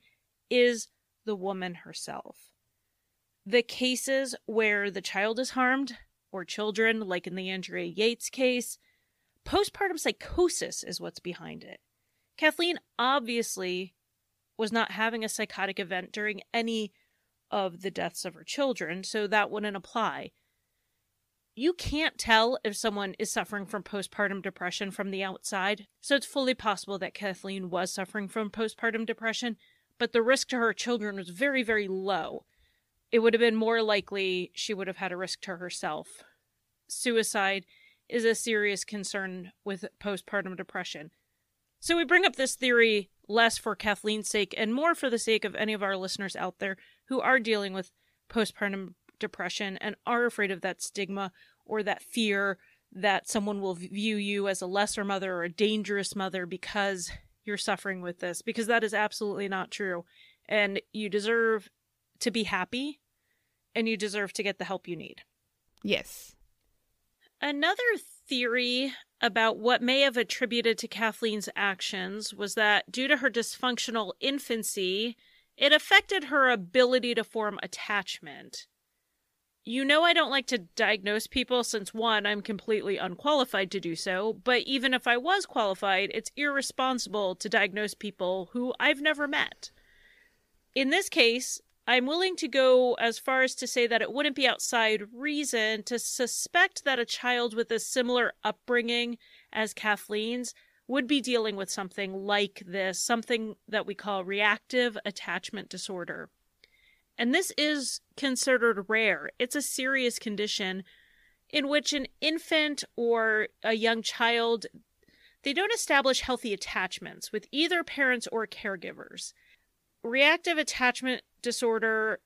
is the woman herself. The cases where the child is harmed, or children, like in the Andrea Yates case, Postpartum psychosis is what's behind it. Kathleen obviously was not having a psychotic event during any of the deaths of her children, so that wouldn't apply. You can't tell if someone is suffering from postpartum depression from the outside, so it's fully possible that Kathleen was suffering from postpartum depression, but the risk to her children was very, very low. It would have been more likely she would have had a risk to herself. Suicide is a serious concern with postpartum depression. So we bring up this theory less for Kathleen's sake and more for the sake of any of our listeners out there who are dealing with postpartum depression and are afraid of that stigma or that fear that someone will view you as a lesser mother or a dangerous mother because you're suffering with this, because that is absolutely not true. And you deserve to be happy and you deserve to get the help you need. Yes. Another theory about what may have attributed to Kathleen's actions was that due to her dysfunctional infancy, it affected her ability to form attachment. You know, I don't like to diagnose people since one, I'm completely unqualified to do so, but even if I was qualified, it's irresponsible to diagnose people who I've never met. In this case, I'm willing to go as far as to say that it wouldn't be outside reason to suspect that a child with a similar upbringing as Kathleen's would be dealing with something like this, something that we call reactive attachment disorder. And this is considered rare. It's a serious condition in which an infant or a young child they don't establish healthy attachments with either parents or caregivers. Reactive attachment disorder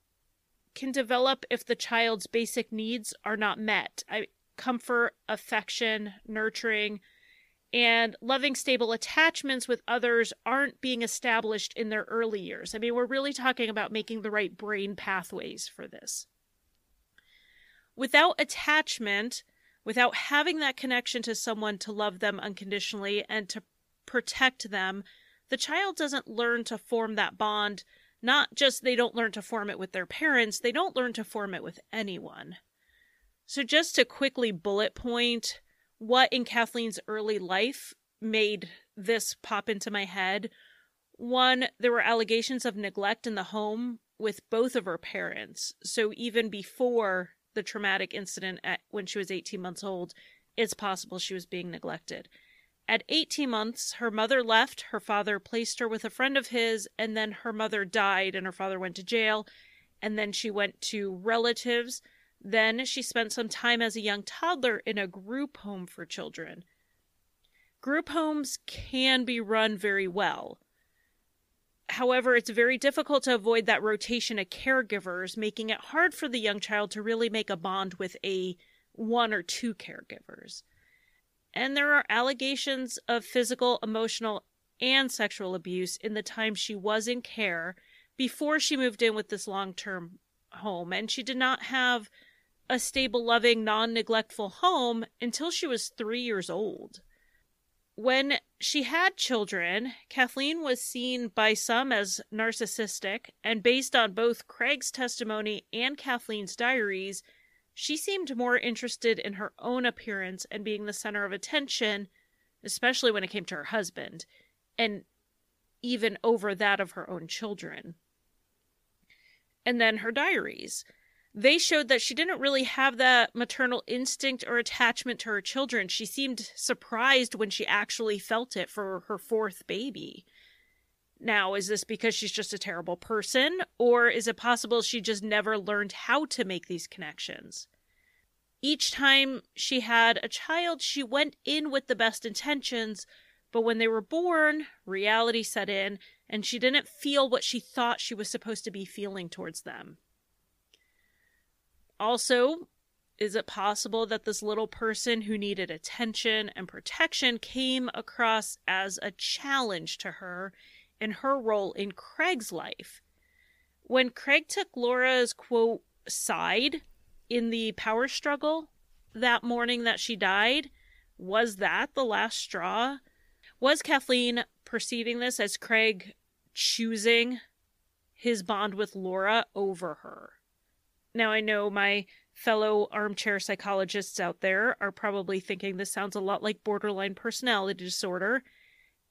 can develop if the child's basic needs are not met I, comfort, affection, nurturing, and loving, stable attachments with others aren't being established in their early years. I mean, we're really talking about making the right brain pathways for this. Without attachment, without having that connection to someone to love them unconditionally and to protect them, the child doesn't learn to form that bond not just they don't learn to form it with their parents, they don't learn to form it with anyone. So, just to quickly bullet point what in Kathleen's early life made this pop into my head one, there were allegations of neglect in the home with both of her parents. So, even before the traumatic incident at, when she was 18 months old, it's possible she was being neglected. At 18 months, her mother left, her father placed her with a friend of his, and then her mother died and her father went to jail. And then she went to relatives. Then she spent some time as a young toddler in a group home for children. Group homes can be run very well. However, it's very difficult to avoid that rotation of caregivers, making it hard for the young child to really make a bond with a one or two caregivers and there are allegations of physical, emotional, and sexual abuse in the time she was in care before she moved in with this long term home. And she did not have a stable, loving, non neglectful home until she was three years old. When she had children, Kathleen was seen by some as narcissistic, and based on both Craig's testimony and Kathleen's diaries, she seemed more interested in her own appearance and being the center of attention, especially when it came to her husband, and even over that of her own children. And then her diaries. They showed that she didn't really have that maternal instinct or attachment to her children. She seemed surprised when she actually felt it for her fourth baby. Now, is this because she's just a terrible person, or is it possible she just never learned how to make these connections? Each time she had a child, she went in with the best intentions, but when they were born, reality set in, and she didn't feel what she thought she was supposed to be feeling towards them. Also, is it possible that this little person who needed attention and protection came across as a challenge to her in her role in Craig's life. When Craig took Laura's quote side in the power struggle that morning that she died, was that the last straw? Was Kathleen perceiving this as Craig choosing his bond with Laura over her? Now, I know my fellow armchair psychologists out there are probably thinking this sounds a lot like borderline personality disorder,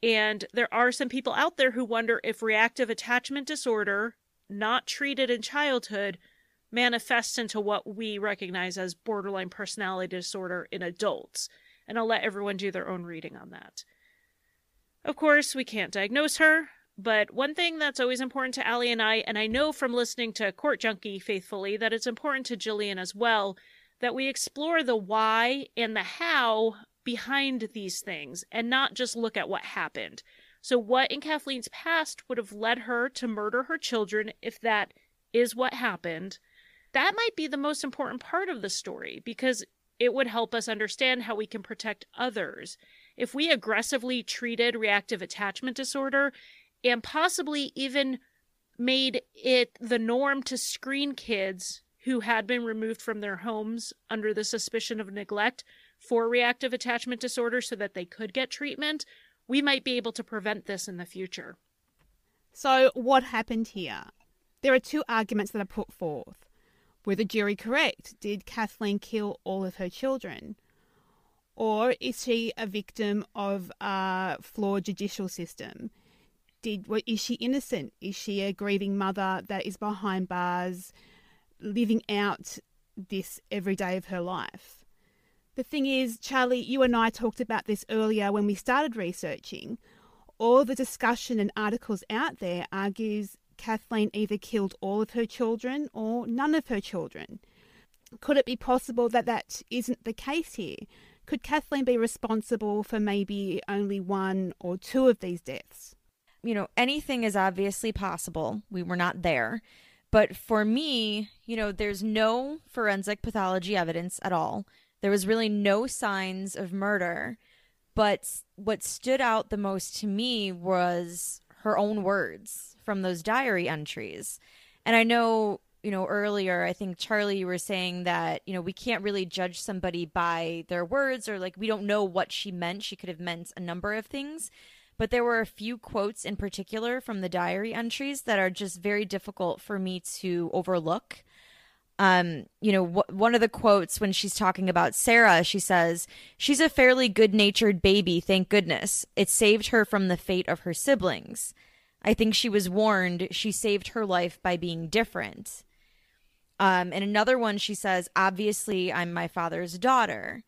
and there are some people out there who wonder if reactive attachment disorder, not treated in childhood manifests into what we recognize as borderline personality disorder in adults. And I'll let everyone do their own reading on that. Of course, we can't diagnose her, but one thing that's always important to Allie and I, and I know from listening to Court Junkie faithfully that it's important to Jillian as well, that we explore the why and the how behind these things and not just look at what happened. So, what in Kathleen's past would have led her to murder her children if that is what happened? That might be the most important part of the story because it would help us understand how we can protect others. If we aggressively treated reactive attachment disorder, and possibly even made it the norm to screen kids who had been removed from their homes under the suspicion of neglect for reactive attachment disorder so that they could get treatment, we might be able to prevent this in the future. So, what happened here? There are two arguments that are put forth. Were the jury correct? Did Kathleen kill all of her children? Or is she a victim of a flawed judicial system? Did what is she innocent? Is she a grieving mother that is behind bars, living out this every day of her life? The thing is, Charlie, you and I talked about this earlier when we started researching. All the discussion and articles out there argues Kathleen either killed all of her children or none of her children. Could it be possible that that isn't the case here? Could Kathleen be responsible for maybe only one or two of these deaths? You know, anything is obviously possible. We were not there. But for me, you know, there's no forensic pathology evidence at all. There was really no signs of murder. But what stood out the most to me was her own words from those diary entries. And I know, you know, earlier, I think Charlie, you were saying that, you know, we can't really judge somebody by their words or like we don't know what she meant. She could have meant a number of things but there were a few quotes in particular from the diary entries that are just very difficult for me to overlook. Um, you know, wh- one of the quotes when she's talking about Sarah, she says, She's a fairly good natured baby, thank goodness. It saved her from the fate of her siblings. I think she was warned she saved her life by being different. Um, and another one, she says, Obviously, I'm my father's daughter.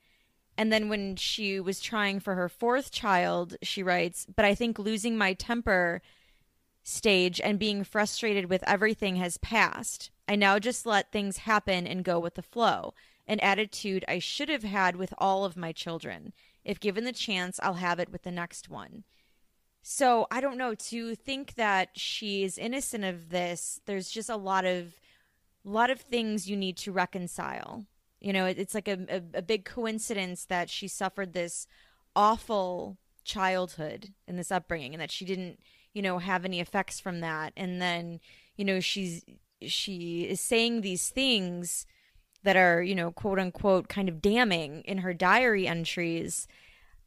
And then when she was trying for her fourth child, she writes, But I think losing my temper stage and being frustrated with everything has passed. I now just let things happen and go with the flow, an attitude I should have had with all of my children. If given the chance, I'll have it with the next one. So I don't know, to think that she's innocent of this, there's just a lot of lot of things you need to reconcile. You know, it, it's like a, a, a big coincidence that she suffered this awful childhood and this upbringing and that she didn't, you know, have any effects from that. And then, you know, she's she is saying these things that are, you know, quote unquote kind of damning in her diary entries.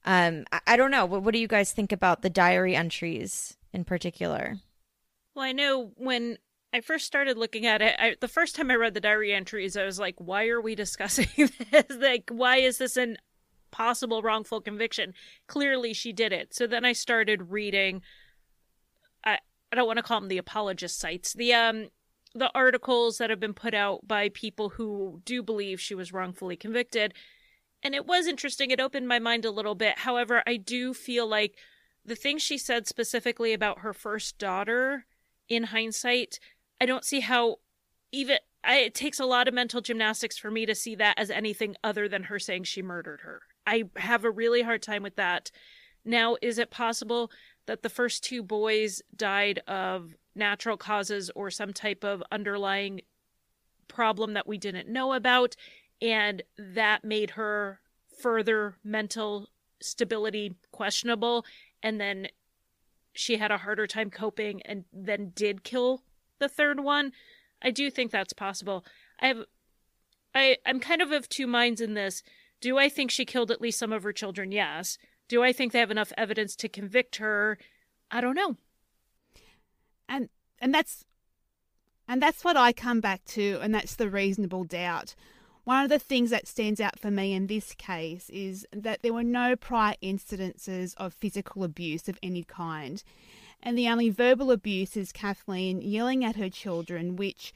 Um, I, I don't know. What, what do you guys think about the diary entries in particular? Well, I know when I first started looking at it, I, the first time I read the diary entries, I was like, why are we discussing this? like, why is this an possible wrongful conviction? Clearly, she did it. So then I started reading. I I don't want to call them the apologist sites. The um the articles that have been put out by people who do believe she was wrongfully convicted. And it was interesting. It opened my mind a little bit. However, I do feel like the things she said specifically about her first daughter in hindsight I don't see how even I, it takes a lot of mental gymnastics for me to see that as anything other than her saying she murdered her. I have a really hard time with that. Now, is it possible that the first two boys died of natural causes or some type of underlying problem that we didn't know about, and that made her further mental stability questionable, and then she had a harder time coping and then did kill the third one. I do think that's possible. I have I I'm kind of of two minds in this. Do I think she killed at least some of her children? Yes. Do I think they have enough evidence to convict her? I don't know. And and that's and that's what I come back to and that's the reasonable doubt. One of the things that stands out for me in this case is that there were no prior incidences of physical abuse of any kind. And the only verbal abuse is Kathleen yelling at her children, which,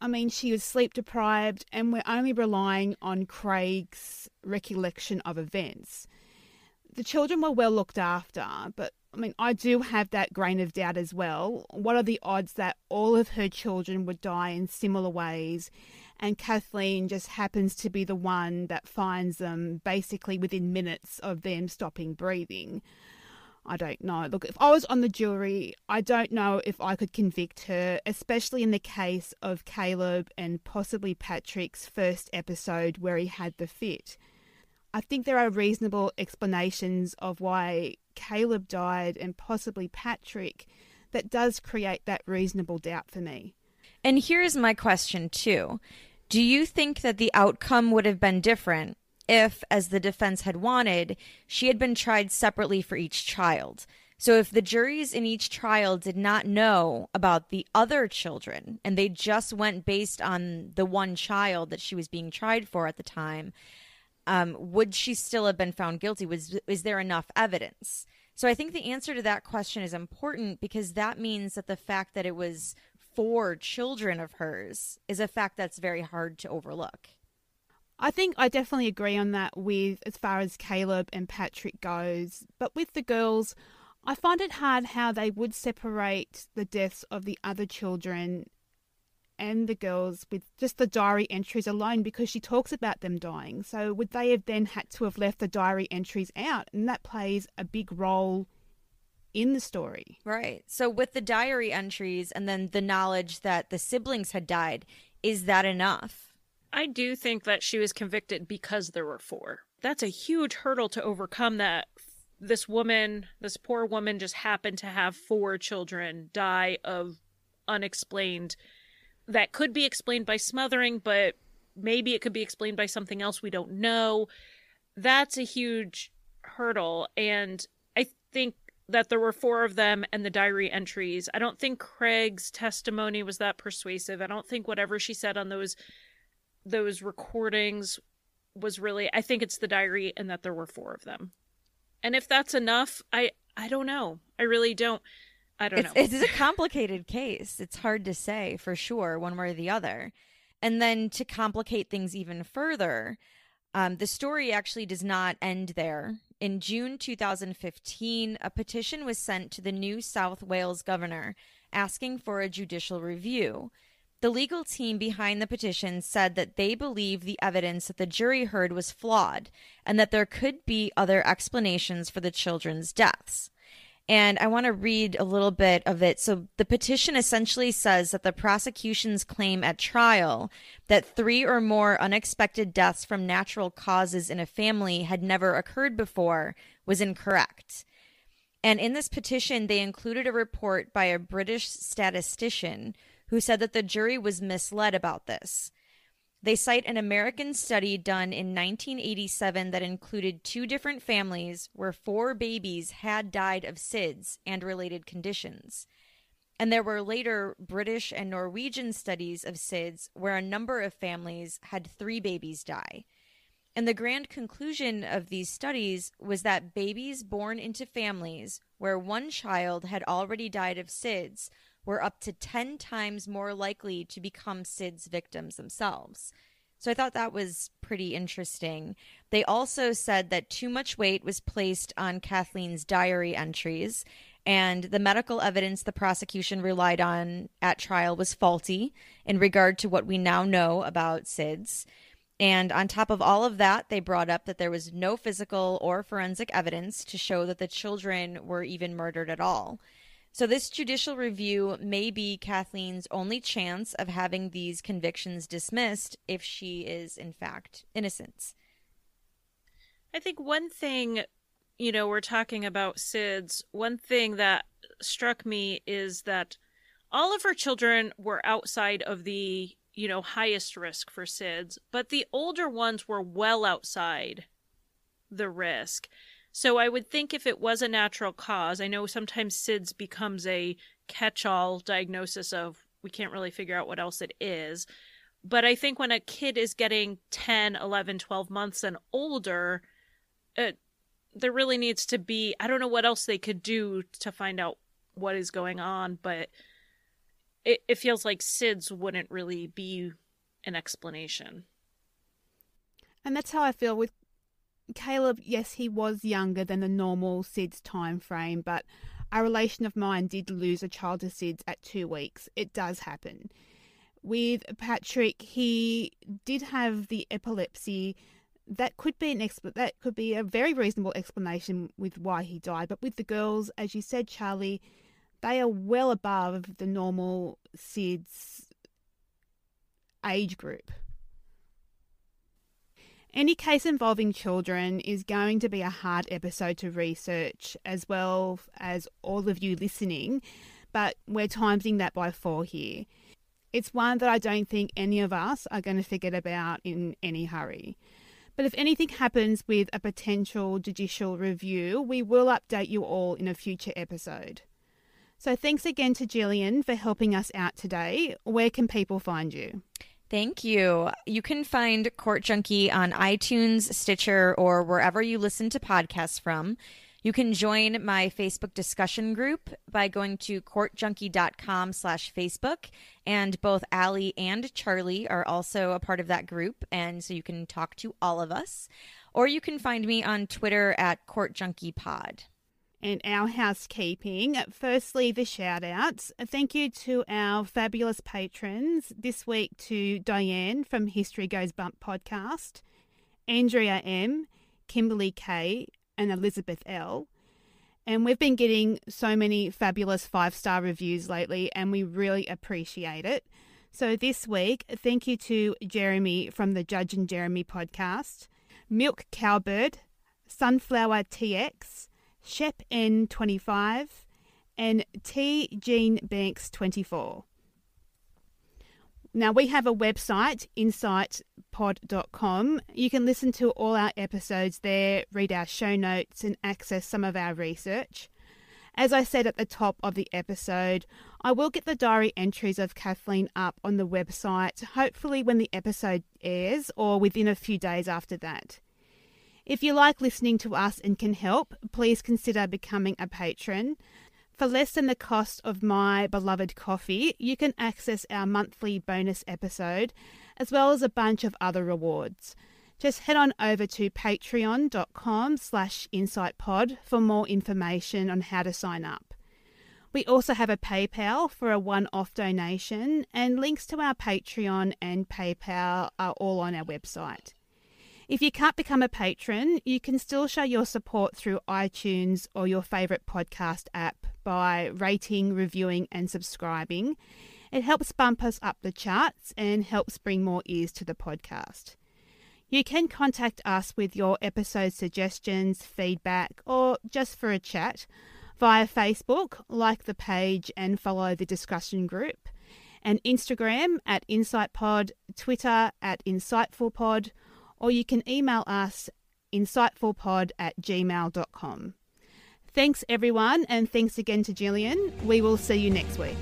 I mean, she was sleep deprived, and we're only relying on Craig's recollection of events. The children were well looked after, but I mean, I do have that grain of doubt as well. What are the odds that all of her children would die in similar ways? And Kathleen just happens to be the one that finds them basically within minutes of them stopping breathing. I don't know. Look, if I was on the jury, I don't know if I could convict her, especially in the case of Caleb and possibly Patrick's first episode where he had the fit. I think there are reasonable explanations of why Caleb died and possibly Patrick that does create that reasonable doubt for me. And here's my question, too. Do you think that the outcome would have been different if, as the defense had wanted, she had been tried separately for each child? So, if the juries in each trial did not know about the other children and they just went based on the one child that she was being tried for at the time, um, would she still have been found guilty? Was is there enough evidence? So I think the answer to that question is important because that means that the fact that it was four children of hers is a fact that's very hard to overlook. I think I definitely agree on that with as far as Caleb and Patrick goes, but with the girls, I find it hard how they would separate the deaths of the other children and the girls with just the diary entries alone because she talks about them dying. So would they have then had to have left the diary entries out? And that plays a big role in the story. Right. So with the diary entries and then the knowledge that the siblings had died, is that enough? I do think that she was convicted because there were four. That's a huge hurdle to overcome that this woman, this poor woman just happened to have four children die of unexplained that could be explained by smothering, but maybe it could be explained by something else we don't know. That's a huge hurdle. And I think that there were four of them and the diary entries. I don't think Craig's testimony was that persuasive. I don't think whatever she said on those those recordings was really I think it's the diary and that there were four of them. And if that's enough, I I don't know. I really don't. I don't it's, know. It's a complicated case. It's hard to say for sure, one way or the other. And then to complicate things even further, um, the story actually does not end there. In June 2015, a petition was sent to the New South Wales governor asking for a judicial review. The legal team behind the petition said that they believe the evidence that the jury heard was flawed and that there could be other explanations for the children's deaths. And I want to read a little bit of it. So the petition essentially says that the prosecution's claim at trial that three or more unexpected deaths from natural causes in a family had never occurred before was incorrect. And in this petition, they included a report by a British statistician who said that the jury was misled about this. They cite an American study done in 1987 that included two different families where four babies had died of SIDS and related conditions. And there were later British and Norwegian studies of SIDS where a number of families had three babies die. And the grand conclusion of these studies was that babies born into families where one child had already died of SIDS were up to 10 times more likely to become SIDS victims themselves. So I thought that was pretty interesting. They also said that too much weight was placed on Kathleen's diary entries, and the medical evidence the prosecution relied on at trial was faulty in regard to what we now know about SIDS. And on top of all of that, they brought up that there was no physical or forensic evidence to show that the children were even murdered at all. So, this judicial review may be Kathleen's only chance of having these convictions dismissed if she is, in fact, innocent. I think one thing, you know, we're talking about SIDS, one thing that struck me is that all of her children were outside of the, you know, highest risk for SIDS, but the older ones were well outside the risk. So I would think if it was a natural cause, I know sometimes SIDS becomes a catch all diagnosis of we can't really figure out what else it is. But I think when a kid is getting 10, 11, 12 months and older, it, there really needs to be, I don't know what else they could do to find out what is going on, but it, it feels like SIDS wouldn't really be an explanation. And that's how I feel with Caleb. Yes, he was younger than the normal SIDS time frame, but a relation of mine did lose a child to SIDS at two weeks. It does happen. With Patrick, he did have the epilepsy. That could be an exp- that could be a very reasonable explanation with why he died. But with the girls, as you said, Charlie, they are well above the normal SIDS age group. Any case involving children is going to be a hard episode to research, as well as all of you listening, but we're timesing that by four here. It's one that I don't think any of us are going to forget about in any hurry. But if anything happens with a potential judicial review, we will update you all in a future episode. So thanks again to Jillian for helping us out today. Where can people find you? Thank you. You can find Court Junkie on iTunes, Stitcher, or wherever you listen to podcasts from. You can join my Facebook discussion group by going to courtjunkie.com slash Facebook. And both Allie and Charlie are also a part of that group. And so you can talk to all of us. Or you can find me on Twitter at courtjunkiepod and our housekeeping. Firstly, the shout outs. Thank you to our fabulous patrons. This week to Diane from History Goes Bump podcast, Andrea M., Kimberly K., and Elizabeth L. And we've been getting so many fabulous five star reviews lately, and we really appreciate it. So this week, thank you to Jeremy from the Judge and Jeremy podcast, Milk Cowbird, Sunflower TX, Shep N25, and T Jean Banks 24. Now, we have a website, insightpod.com. You can listen to all our episodes there, read our show notes, and access some of our research. As I said at the top of the episode, I will get the diary entries of Kathleen up on the website, hopefully when the episode airs or within a few days after that. If you like listening to us and can help, please consider becoming a patron. For less than the cost of my beloved coffee, you can access our monthly bonus episode, as well as a bunch of other rewards. Just head on over to patreon.com slash insightpod for more information on how to sign up. We also have a PayPal for a one-off donation, and links to our Patreon and PayPal are all on our website. If you can't become a patron, you can still show your support through iTunes or your favourite podcast app by rating, reviewing, and subscribing. It helps bump us up the charts and helps bring more ears to the podcast. You can contact us with your episode suggestions, feedback, or just for a chat via Facebook, like the page and follow the discussion group, and Instagram at InsightPod, Twitter at InsightfulPod, or you can email us insightfulpod at gmail.com. Thanks, everyone, and thanks again to Jillian. We will see you next week.